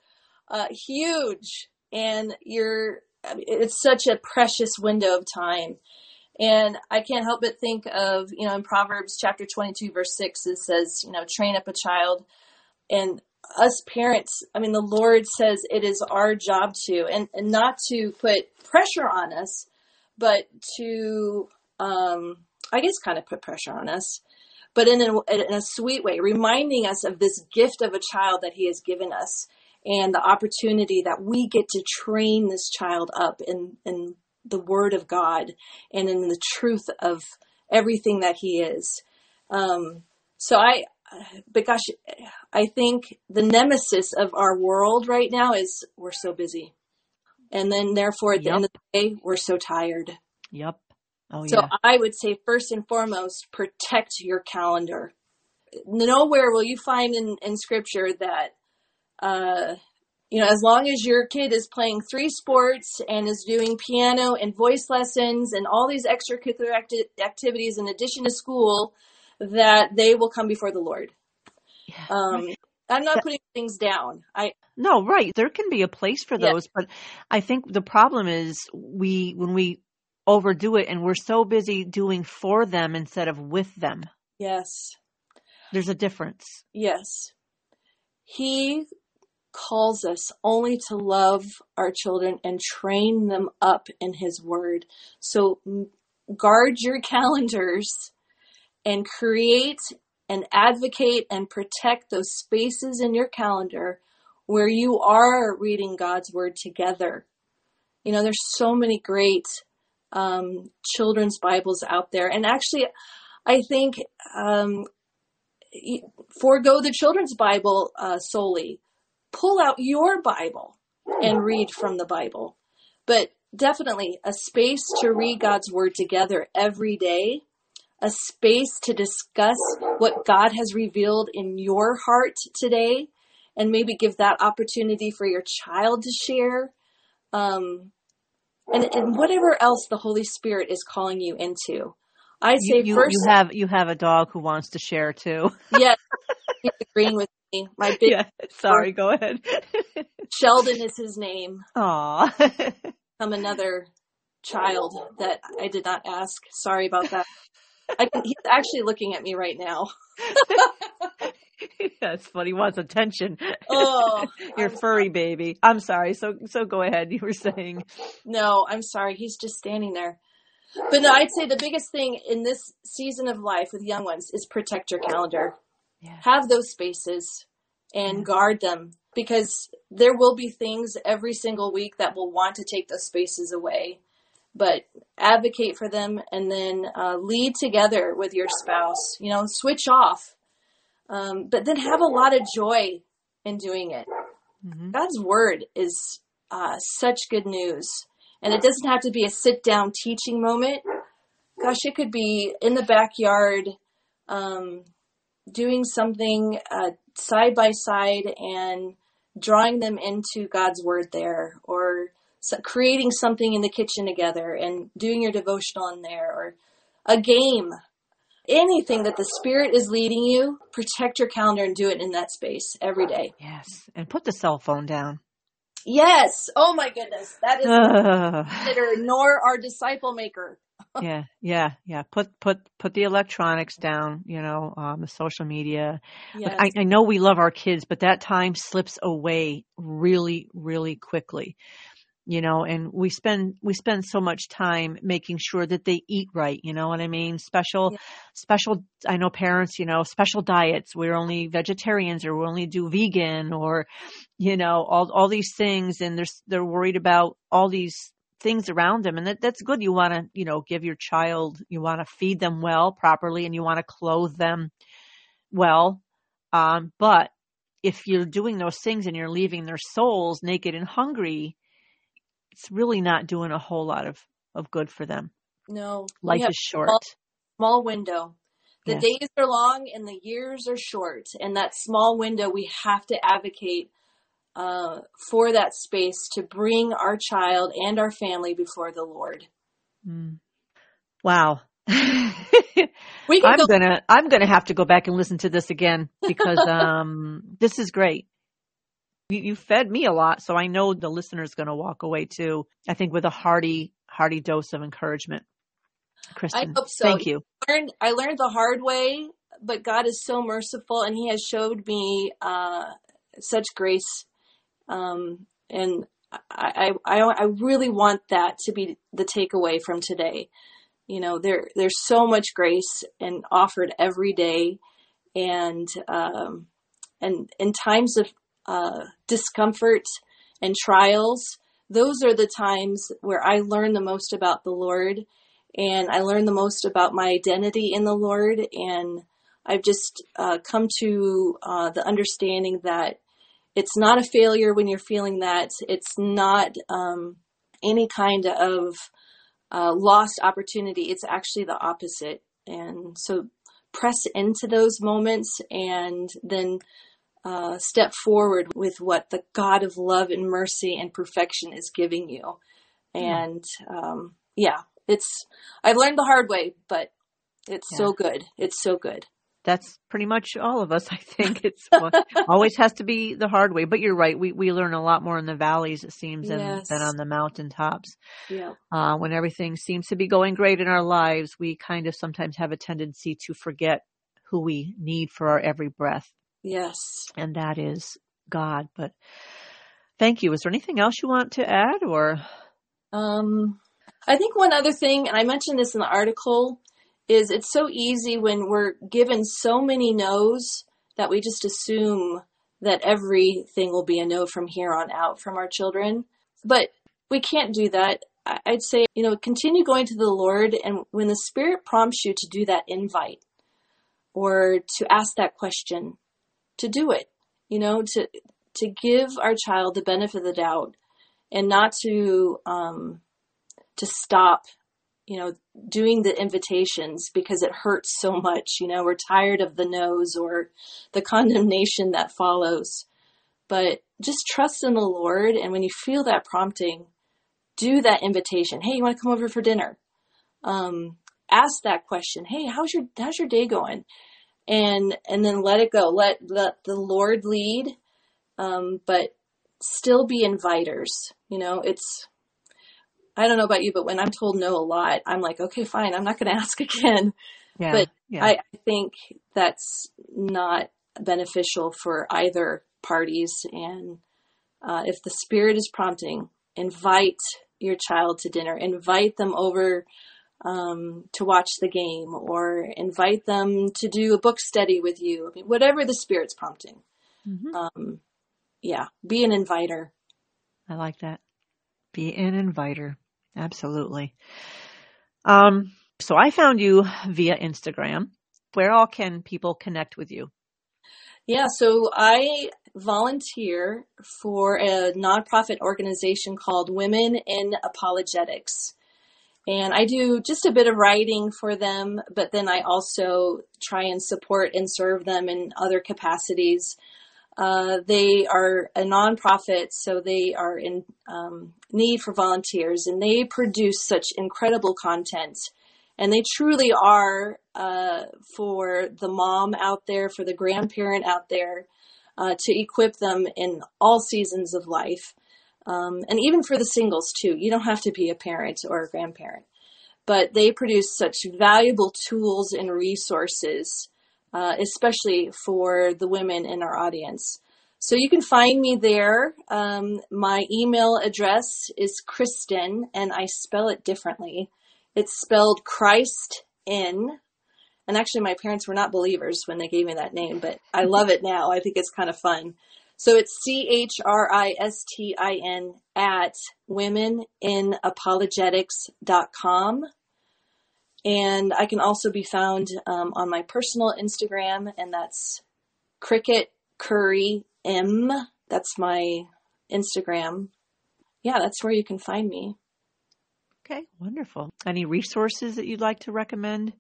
uh, huge and you're, it's such a precious window of time. And I can't help but think of, you know, in Proverbs chapter 22, verse 6, it says, you know, train up a child. And us parents, I mean, the Lord says it is our job to, and, and not to put pressure on us, but to, um, I guess, kind of put pressure on us, but in a, in a sweet way, reminding us of this gift of a child that He has given us and the opportunity that we get to train this child up in, in the Word of God and in the truth of everything that He is. Um, so I, but gosh, I think the nemesis of our world right now is we're so busy. And then therefore at the Yep. end of the day, we're so tired. Yep. Oh So yeah. I would say first and foremost, protect your calendar. Nowhere will you find in, in scripture that, uh, you know, as long as your kid is playing three sports and is doing piano and voice lessons and all these extracurricular acti- activities in addition to school, that they will come before the Lord. Yeah. Um, I'm not putting things down. I, No, right. There can be a place for Yeah. those, but I think the problem is we when we overdo it and we're so busy doing for them instead of with them. yes, There's a difference. yes. He calls us only to love our children and train them up in His Word. So guard your calendars and create and advocate and protect those spaces in your calendar where you are reading God's Word together. You know, there's so many great um, children's Bibles out there. And actually, I think um, forego the children's Bible uh, solely. Pull out your Bible and read from the Bible. But definitely a space to read God's Word together every day, a space to discuss what God has revealed in your heart today, and maybe give that opportunity for your child to share. Um, and, and whatever else the Holy Spirit is calling you into. I say You, you, first, you have you have a dog who wants to share too. yes, he's agreeing with me. My big yeah. Sorry, go ahead. Sheldon is his name. Aw. I'm another child that I did not ask. Sorry about that. I can, he's actually looking at me right now. That's funny. He wants attention. Oh, Your I'm furry baby. I'm sorry. So so go ahead. You were saying. No, I'm sorry. He's just standing there. But no, I'd say the biggest thing in this season of life with young ones is protect your calendar. Yeah. Have those spaces and guard them because there will be things every single week that will want to take those spaces away. But advocate for them and then uh, lead together with your spouse. You know, switch off. Um, but then have a lot of joy in doing it. Mhm. God's word is uh, such good news. And it doesn't have to be a sit down teaching moment. Gosh, it could be in the backyard um, doing something uh, side by side and drawing them into God's word there, or so creating something in the kitchen together and doing your devotional in there, or a game. Anything that the Spirit is leading you, protect your calendar and do it in that space every day. Yes. And put the cell phone down. Yes. Oh my goodness. That is consider nor our disciple maker. yeah, yeah, yeah. Put put put the electronics down. You know, um, the social media. Look, Yes. I, I know we love our kids, but that time slips away really, really quickly. You know, and we spend we spend so much time making sure that they eat right. You know what I mean? Special, Yeah. special. I know parents. You know, special diets. We're only vegetarians, or we only do vegan, or you know, all all these things, and they're they're worried about all these things around them and that, that's good you want to you know give your child you want to feed them well properly and you want to clothe them well um, but if you're doing those things and you're leaving their souls naked and hungry it's really not doing a whole lot of of good for them no. life is short small, small window. The Yes. days are long and the years are short. And that small window, we have to advocate uh, for that space to bring our child and our family before the Lord. Mm. wow We can I'm go. gonna I'm gonna have to go back and listen to this again because um this is great. You, you fed me a lot, so I know the listener's gonna walk away too. I think with a hearty hearty dose of encouragement. Kristen, I hope so. thank you. learned I learned the hard way, but God is so merciful and He has showed me uh, such grace. Um, and I, I, I really want that to be the takeaway from today. You know, there there's so much grace and offered every day, and um, and in times of uh, discomfort and trials, those are the times where I learn the most about the Lord and I learn the most about my identity in the Lord. And I've just uh, come to uh, the understanding that it's not a failure when you're feeling that. It's not um, any kind of uh, lost opportunity. It's actually the opposite. And so press into those moments and then uh, step forward with what the God of love and mercy and perfection is giving you. And um, yeah, it's I've learned the hard way, but it's Yeah. so good. It's so good. That's pretty much all of us. I think it's well, always has to be the hard way. But you're right. We we learn a lot more in the valleys, it seems, than, Yes. than on the mountaintops. Yeah. Uh, when everything seems to be going great in our lives, we kind of sometimes have a tendency to forget who we need for our every breath. Yes. and that is God. But thank you. Is there anything else you want to add or? Um, I think one other thing, and I mentioned this in the article, is it's so easy when we're given so many no's that we just assume that everything will be a no from here on out from our children. But we can't do that. I'd say, you know, continue going to the Lord, and when the Spirit prompts you to do that invite or to ask that question, to do it, you know, to to give our child the benefit of the doubt and not to um, to stop you know doing the invitations because it hurts so much you know we're tired of the no's or the condemnation that follows. But just trust in the lord and when you feel that prompting do that invitation. Hey you want to come over for dinner? Um, ask that question. Hey how's your how's your day going and and then let it go. Let let the Lord lead, um, but still be inviters. You know, it's I don't know about you, but when I'm told no a lot, I'm like, okay, fine, I'm not going to ask again. Yeah, but yeah. I think that's not beneficial for either parties. And uh, if the Spirit is prompting, invite your child to dinner, invite them over um, to watch the game, or invite them to do a book study with you. I mean, whatever the Spirit's prompting. Mhm. Um, yeah, be an inviter. I like that. Be an inviter. Absolutely. Um, so I found you via Instagram. Where all can people connect with you? Yeah, so I volunteer for a nonprofit organization called Women in Apologetics. And I do just a bit of writing for them, but then I also try and support and serve them in other capacities. Uh, they are a nonprofit, so they are in um, need for volunteers, and they produce such incredible content. And they truly are uh, for the mom out there, for the grandparent out there, uh, to equip them in all seasons of life. Um, and even for the singles, too. You don't have to be a parent or a grandparent. But they produce such valuable tools and resources, uh, especially for the women in our audience. So you can find me there. Um, my email address is Kristen, and I spell it differently. It's spelled Christ in. And actually, my parents were not believers when they gave me that name, but I love it now. I think it's kind of fun. So it's C H R I S T I N at womeninapologetics.com. And I can also be found um, on my personal Instagram, and that's Cricket Curry M. That's my Instagram. Yeah, that's where you can find me. Okay, wonderful. Any resources that you'd like to recommend?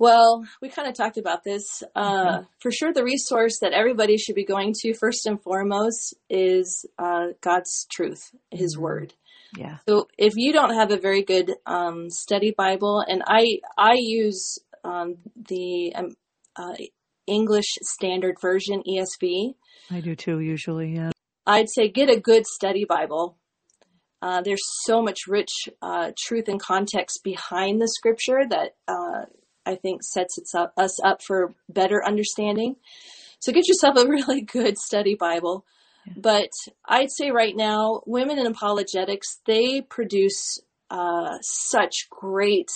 Well, we kind of talked about this. Uh, For sure, the resource that everybody should be going to first and foremost is uh, God's truth, His Mhm. Word. Yeah. So, if you don't have a very good um, study Bible, and I I use um, the um, uh, English Standard Version ESV, I do too, usually, yeah. I'd say get a good study Bible. Uh, there's so much rich uh, truth and context behind the scripture that uh, I think sets up, us up for better understanding. So get yourself a really good study Bible. But I'd say right now, women in apologetics, they produce uh, such great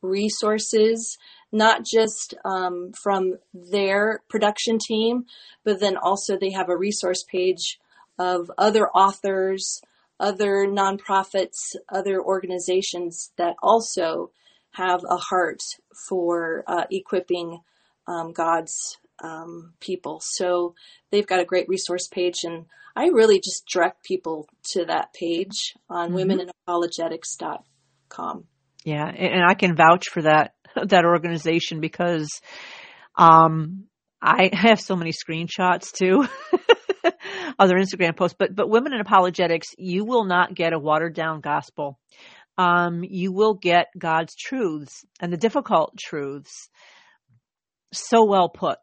resources, not just um, from their production team, but then also they have a resource page of other authors, other nonprofits, other organizations that also have a heart for uh, equipping um, God's um, people. So they've got a great resource page, and I really just direct people to that page on Mhm. womeninapologetics.com. Yeah, and and I can vouch for that that organization because um I have so many screenshots too. Other Instagram posts, but but women in apologetics, you will not get a watered down gospel. Um, you will get God's truths and the difficult truths so well put,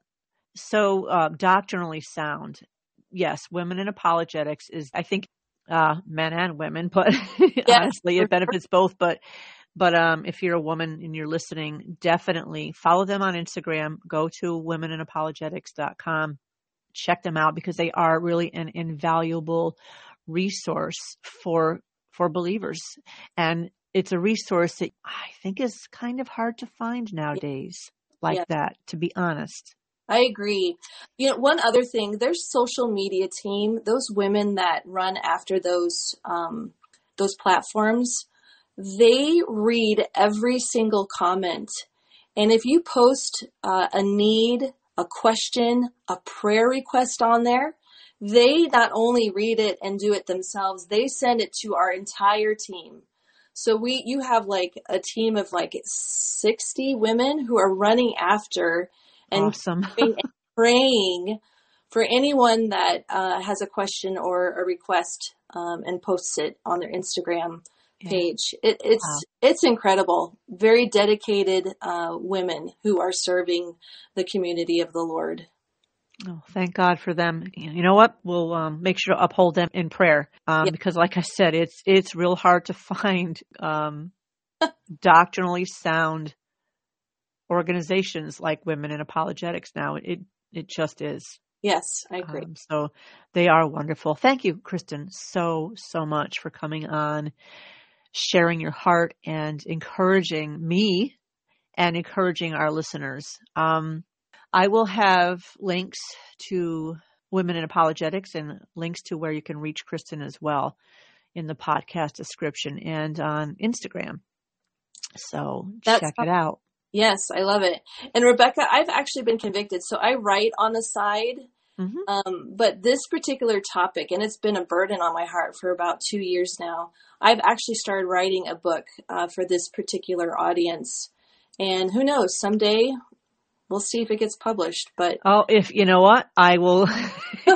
so uh, doctrinally sound. Yes, women in apologetics is, I think, uh, men and women, but honestly, it benefits both. But but um, if you're a woman and you're listening, definitely follow them on Instagram. Go to womeninapologetics.com. Check them out because they are really an invaluable resource for for believers. And it's a resource that I think is kind of hard to find nowadays like Yeah. that, to be honest. I agree. You know, one other thing, their social media team, those women that run after those um, those platforms, they read every single comment. And if you post uh, a need, a question, a prayer request on there, they not only read it and do it themselves, they send it to our entire team. So we you have like a team of like 60 women who are running after and awesome. praying and praying for anyone that uh, has a question or a request um, and posts it on their Instagram. page. It, it's wow. it's incredible. Very dedicated uh, women who are serving the community of the Lord. Oh, thank God for them. You know what? We'll um, make sure to uphold them in prayer um, yep. because, like I said, it's it's real hard to find um, doctrinally sound organizations like Women in Apologetics now. It it just is. Yes, I agree. Um, so they are wonderful. Thank you, Kristen, so so much for coming on, sharing your heart, and encouraging me and encouraging our listeners. Um, I will have links to Women in Apologetics and links to where you can reach Kristen as well in the podcast description and on Instagram. So That's check it out. Yes, I love it. And Rebecca, I've actually been convicted. So I write on the side, mm-hmm. um, but this particular topic, and it's been a burden on my heart for about two years now. I've actually started writing a book uh, for this particular audience. And who knows, someday we'll see if it gets published. But oh, if you know what, I will.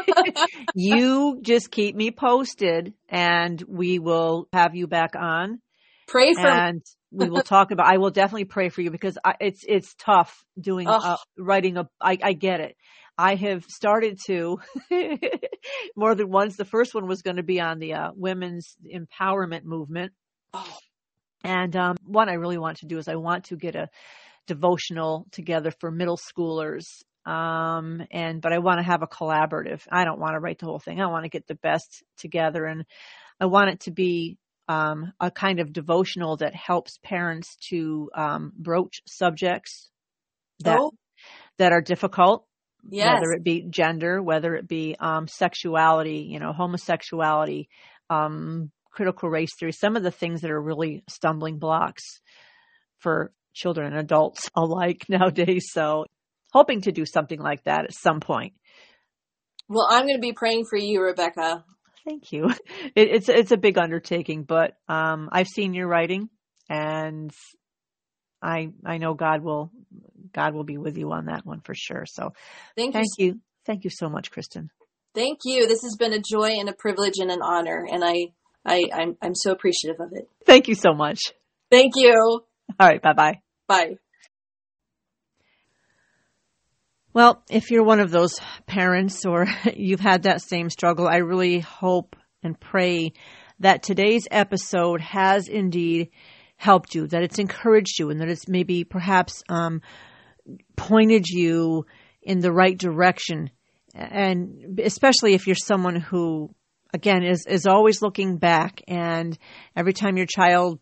you just keep me posted, and we will have you back on. Pray for and we will talk about. I will definitely pray for you because I, it's it's tough doing uh, writing a. I, I get it. I have started to more than once. The first one was going to be on the uh, women's empowerment movement. Oh. And um, what I really want to do is I want to get a devotional together for middle schoolers. Um, and, but I want to have a collaborative. I don't want to write the whole thing. I want to get the best together and I want it to be, um, a kind of devotional that helps parents to, um, broach subjects that, oh. that are difficult. Yes. Whether it be gender, whether it be, um, sexuality, you know, homosexuality, um, critical race theory, some of the things that are really stumbling blocks for children and adults alike nowadays. So hoping to do something like that at some point. Well, I'm going to be praying for you, Rebecca. Thank you. It, it's it's a big undertaking, but um, I've seen your writing, and I I know God will God will be with you on that one for sure. So thank, thank you. you. Thank you so much, Kristen. Thank you. This has been a joy and a privilege and an honor, and I I I'm I'm so appreciative of it. Thank you so much. Thank you. All right. Bye bye. Bye. Well, if you're one of those parents or you've had that same struggle, I really hope and pray that today's episode has indeed helped you, that it's encouraged you, and that it's maybe perhaps um, pointed you in the right direction. And especially if you're someone who, again, is, is always looking back and every time your child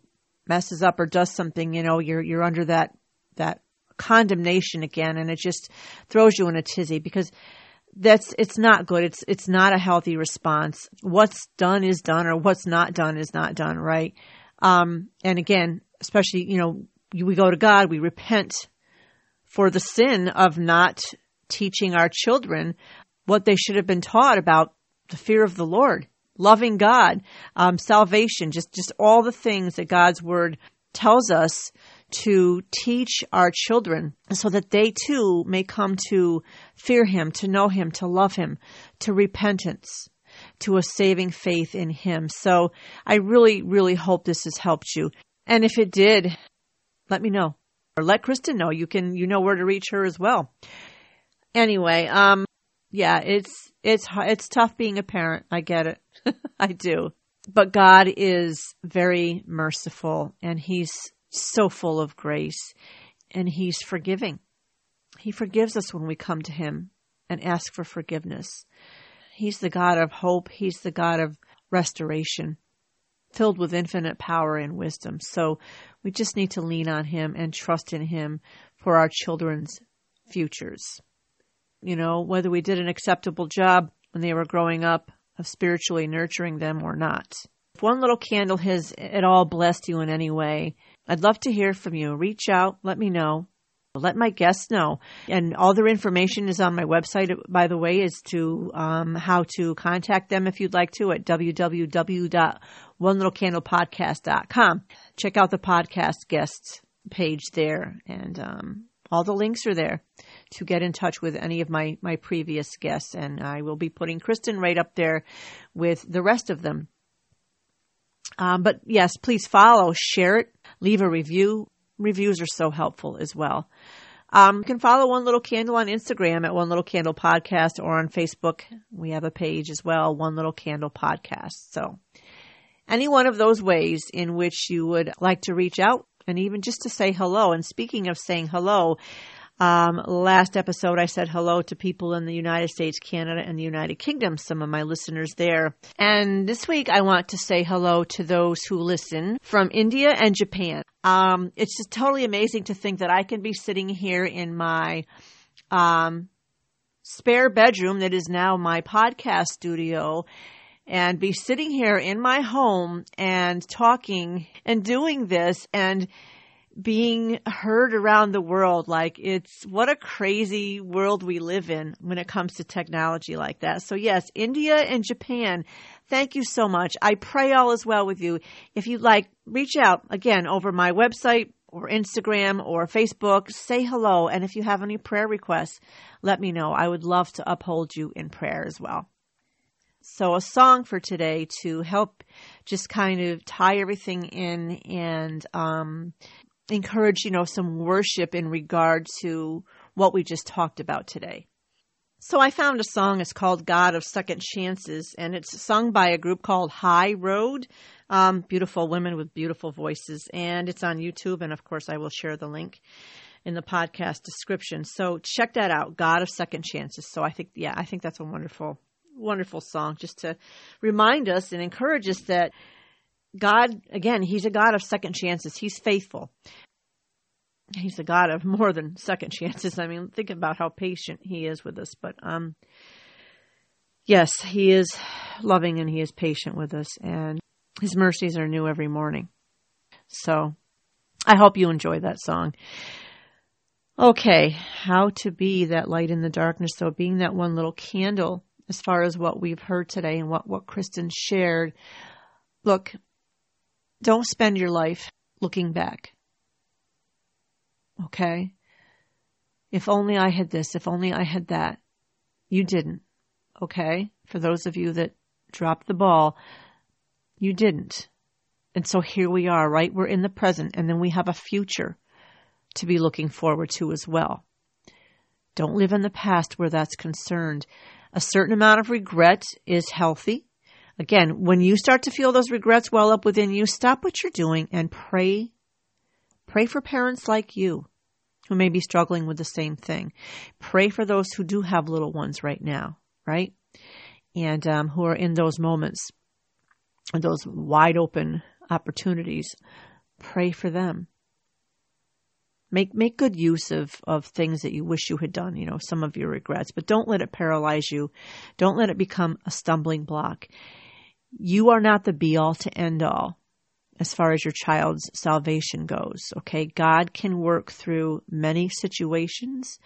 messes up or does something, you know, you're you're under that that condemnation again and it just throws you in a tizzy because that's it's not good. It's it's not a healthy response. What's done is done or what's not done is not done, right? Um and again, especially, you know, we go to God, we repent for the sin of not teaching our children what they should have been taught about the fear of the Lord loving God, um, salvation, just, just all the things that God's word tells us to teach our children so that they too may come to fear him, to know him, to love him, to repentance, to a saving faith in him. So I really, really hope this has helped you. And if it did, let me know or let Kristen know. You can, you know where to reach her as well. Anyway, um, yeah, it's, it's, it's tough being a parent. I get it. I do. But God is very merciful and He's so full of grace and He's forgiving. He forgives us when we come to Him and ask for forgiveness. He's the God of hope. He's the God of restoration, filled with infinite power and wisdom. So we just need to lean on Him and trust in Him for our children's futures. You know, whether we did an acceptable job when they were growing up of spiritually nurturing them or not. If one little candle has at all blessed you in any way, I'd love to hear from you. Reach out, let me know. Let my guests know. And all their information is on my website, by the way, is to um, how to contact them if you'd like to at www.onelittlecandlepodcast.com. Check out the podcast guests page there, and um, all the links are there to get in touch with any of my, my previous guests. And I will be putting Kristen right up there with the rest of them. Um, but yes, please follow, share it, leave a review. Reviews are so helpful as well. Um, you can follow One Little Candle on Instagram at One Little Candle Podcast or on Facebook. We have a page as well, One Little Candle Podcast. So any one of those ways in which you would like to reach out and even just to say hello. And speaking of saying hello, um, last episode, I said hello to people in the United States, Canada, and the United Kingdom, some of my listeners there. And this week, I want to say hello to those who listen from India and Japan. Um, it's just totally amazing to think that I can be sitting here in my um, spare bedroom that is now my podcast studio and be sitting here in my home and talking and doing this and being heard around the world. Like it's what a crazy world we live in when it comes to technology like that. So yes, India and Japan, thank you so much. I pray all is well with you. If you'd like, reach out again over my website or Instagram or Facebook, say hello. And if you have any prayer requests, let me know. I would love to uphold you in prayer as well. So, a song for today to help just kind of tie everything in and um, encourage, you know, some worship in regard to what we just talked about today. So I found a song. It's called God of Second Chances, and it's sung by a group called High Road. Um, beautiful women with beautiful voices, and it's on YouTube. And of course, I will share the link in the podcast description. So check that out. God of Second Chances. So I think, yeah, I think that's a wonderful, wonderful song, just to remind us and encourage us that God, again, He's a God of second chances. He's faithful. He's a God of more than second chances. I mean, think about how patient He is with us. But, um, yes, He is loving and He is patient with us, and His mercies are new every morning. So, I hope you enjoy that song. Okay, how to be that light in the darkness. So, being that one little candle, as far as what we've heard today and what, what Kristen shared. Look, don't spend your life looking back. Okay? If only I had this, if only I had that. You didn't. Okay? For those of you that dropped the ball, you didn't. And so here we are, right? We're in the present, and then we have a future to be looking forward to as well. Don't live in the past where that's concerned. A certain amount of regret is healthy. Again, when you start to feel those regrets well up within you, stop what you're doing and pray. Pray for parents like you who may be struggling with the same thing. Pray for those who do have little ones right now, right? And um, who are in those moments, those wide open opportunities. Pray for them. Make make good use of, of things that you wish you had done, you know, some of your regrets, but don't let it paralyze you. Don't let it become a stumbling block you are not the be all to end all as far as your child's salvation goes. Okay. God can work through many situations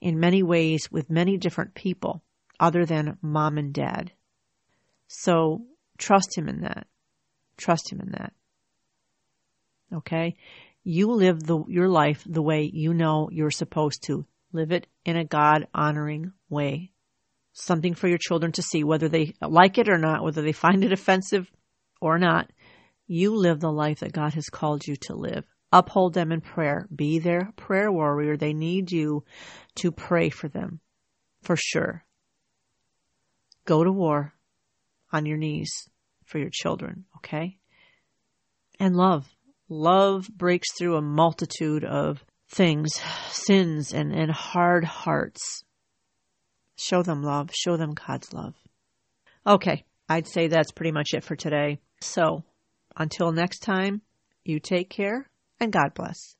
in many ways with many different people other than mom and dad. So trust him in that. Trust him in that. Okay. You live the, your life the way you know you're supposed to. Live it in a God honoring way something for your children to see, whether they like it or not, whether they find it offensive or not. You live the life that God has called you to live. Uphold them in prayer. Be their prayer warrior. They need you to pray for them, for sure. Go to war on your knees for your children, okay? And love. Love breaks through a multitude of things, sins, and, and hard hearts Show them love. Show them God's love. Okay, I'd say that's pretty much it for today. So, until next time, you take care and God bless.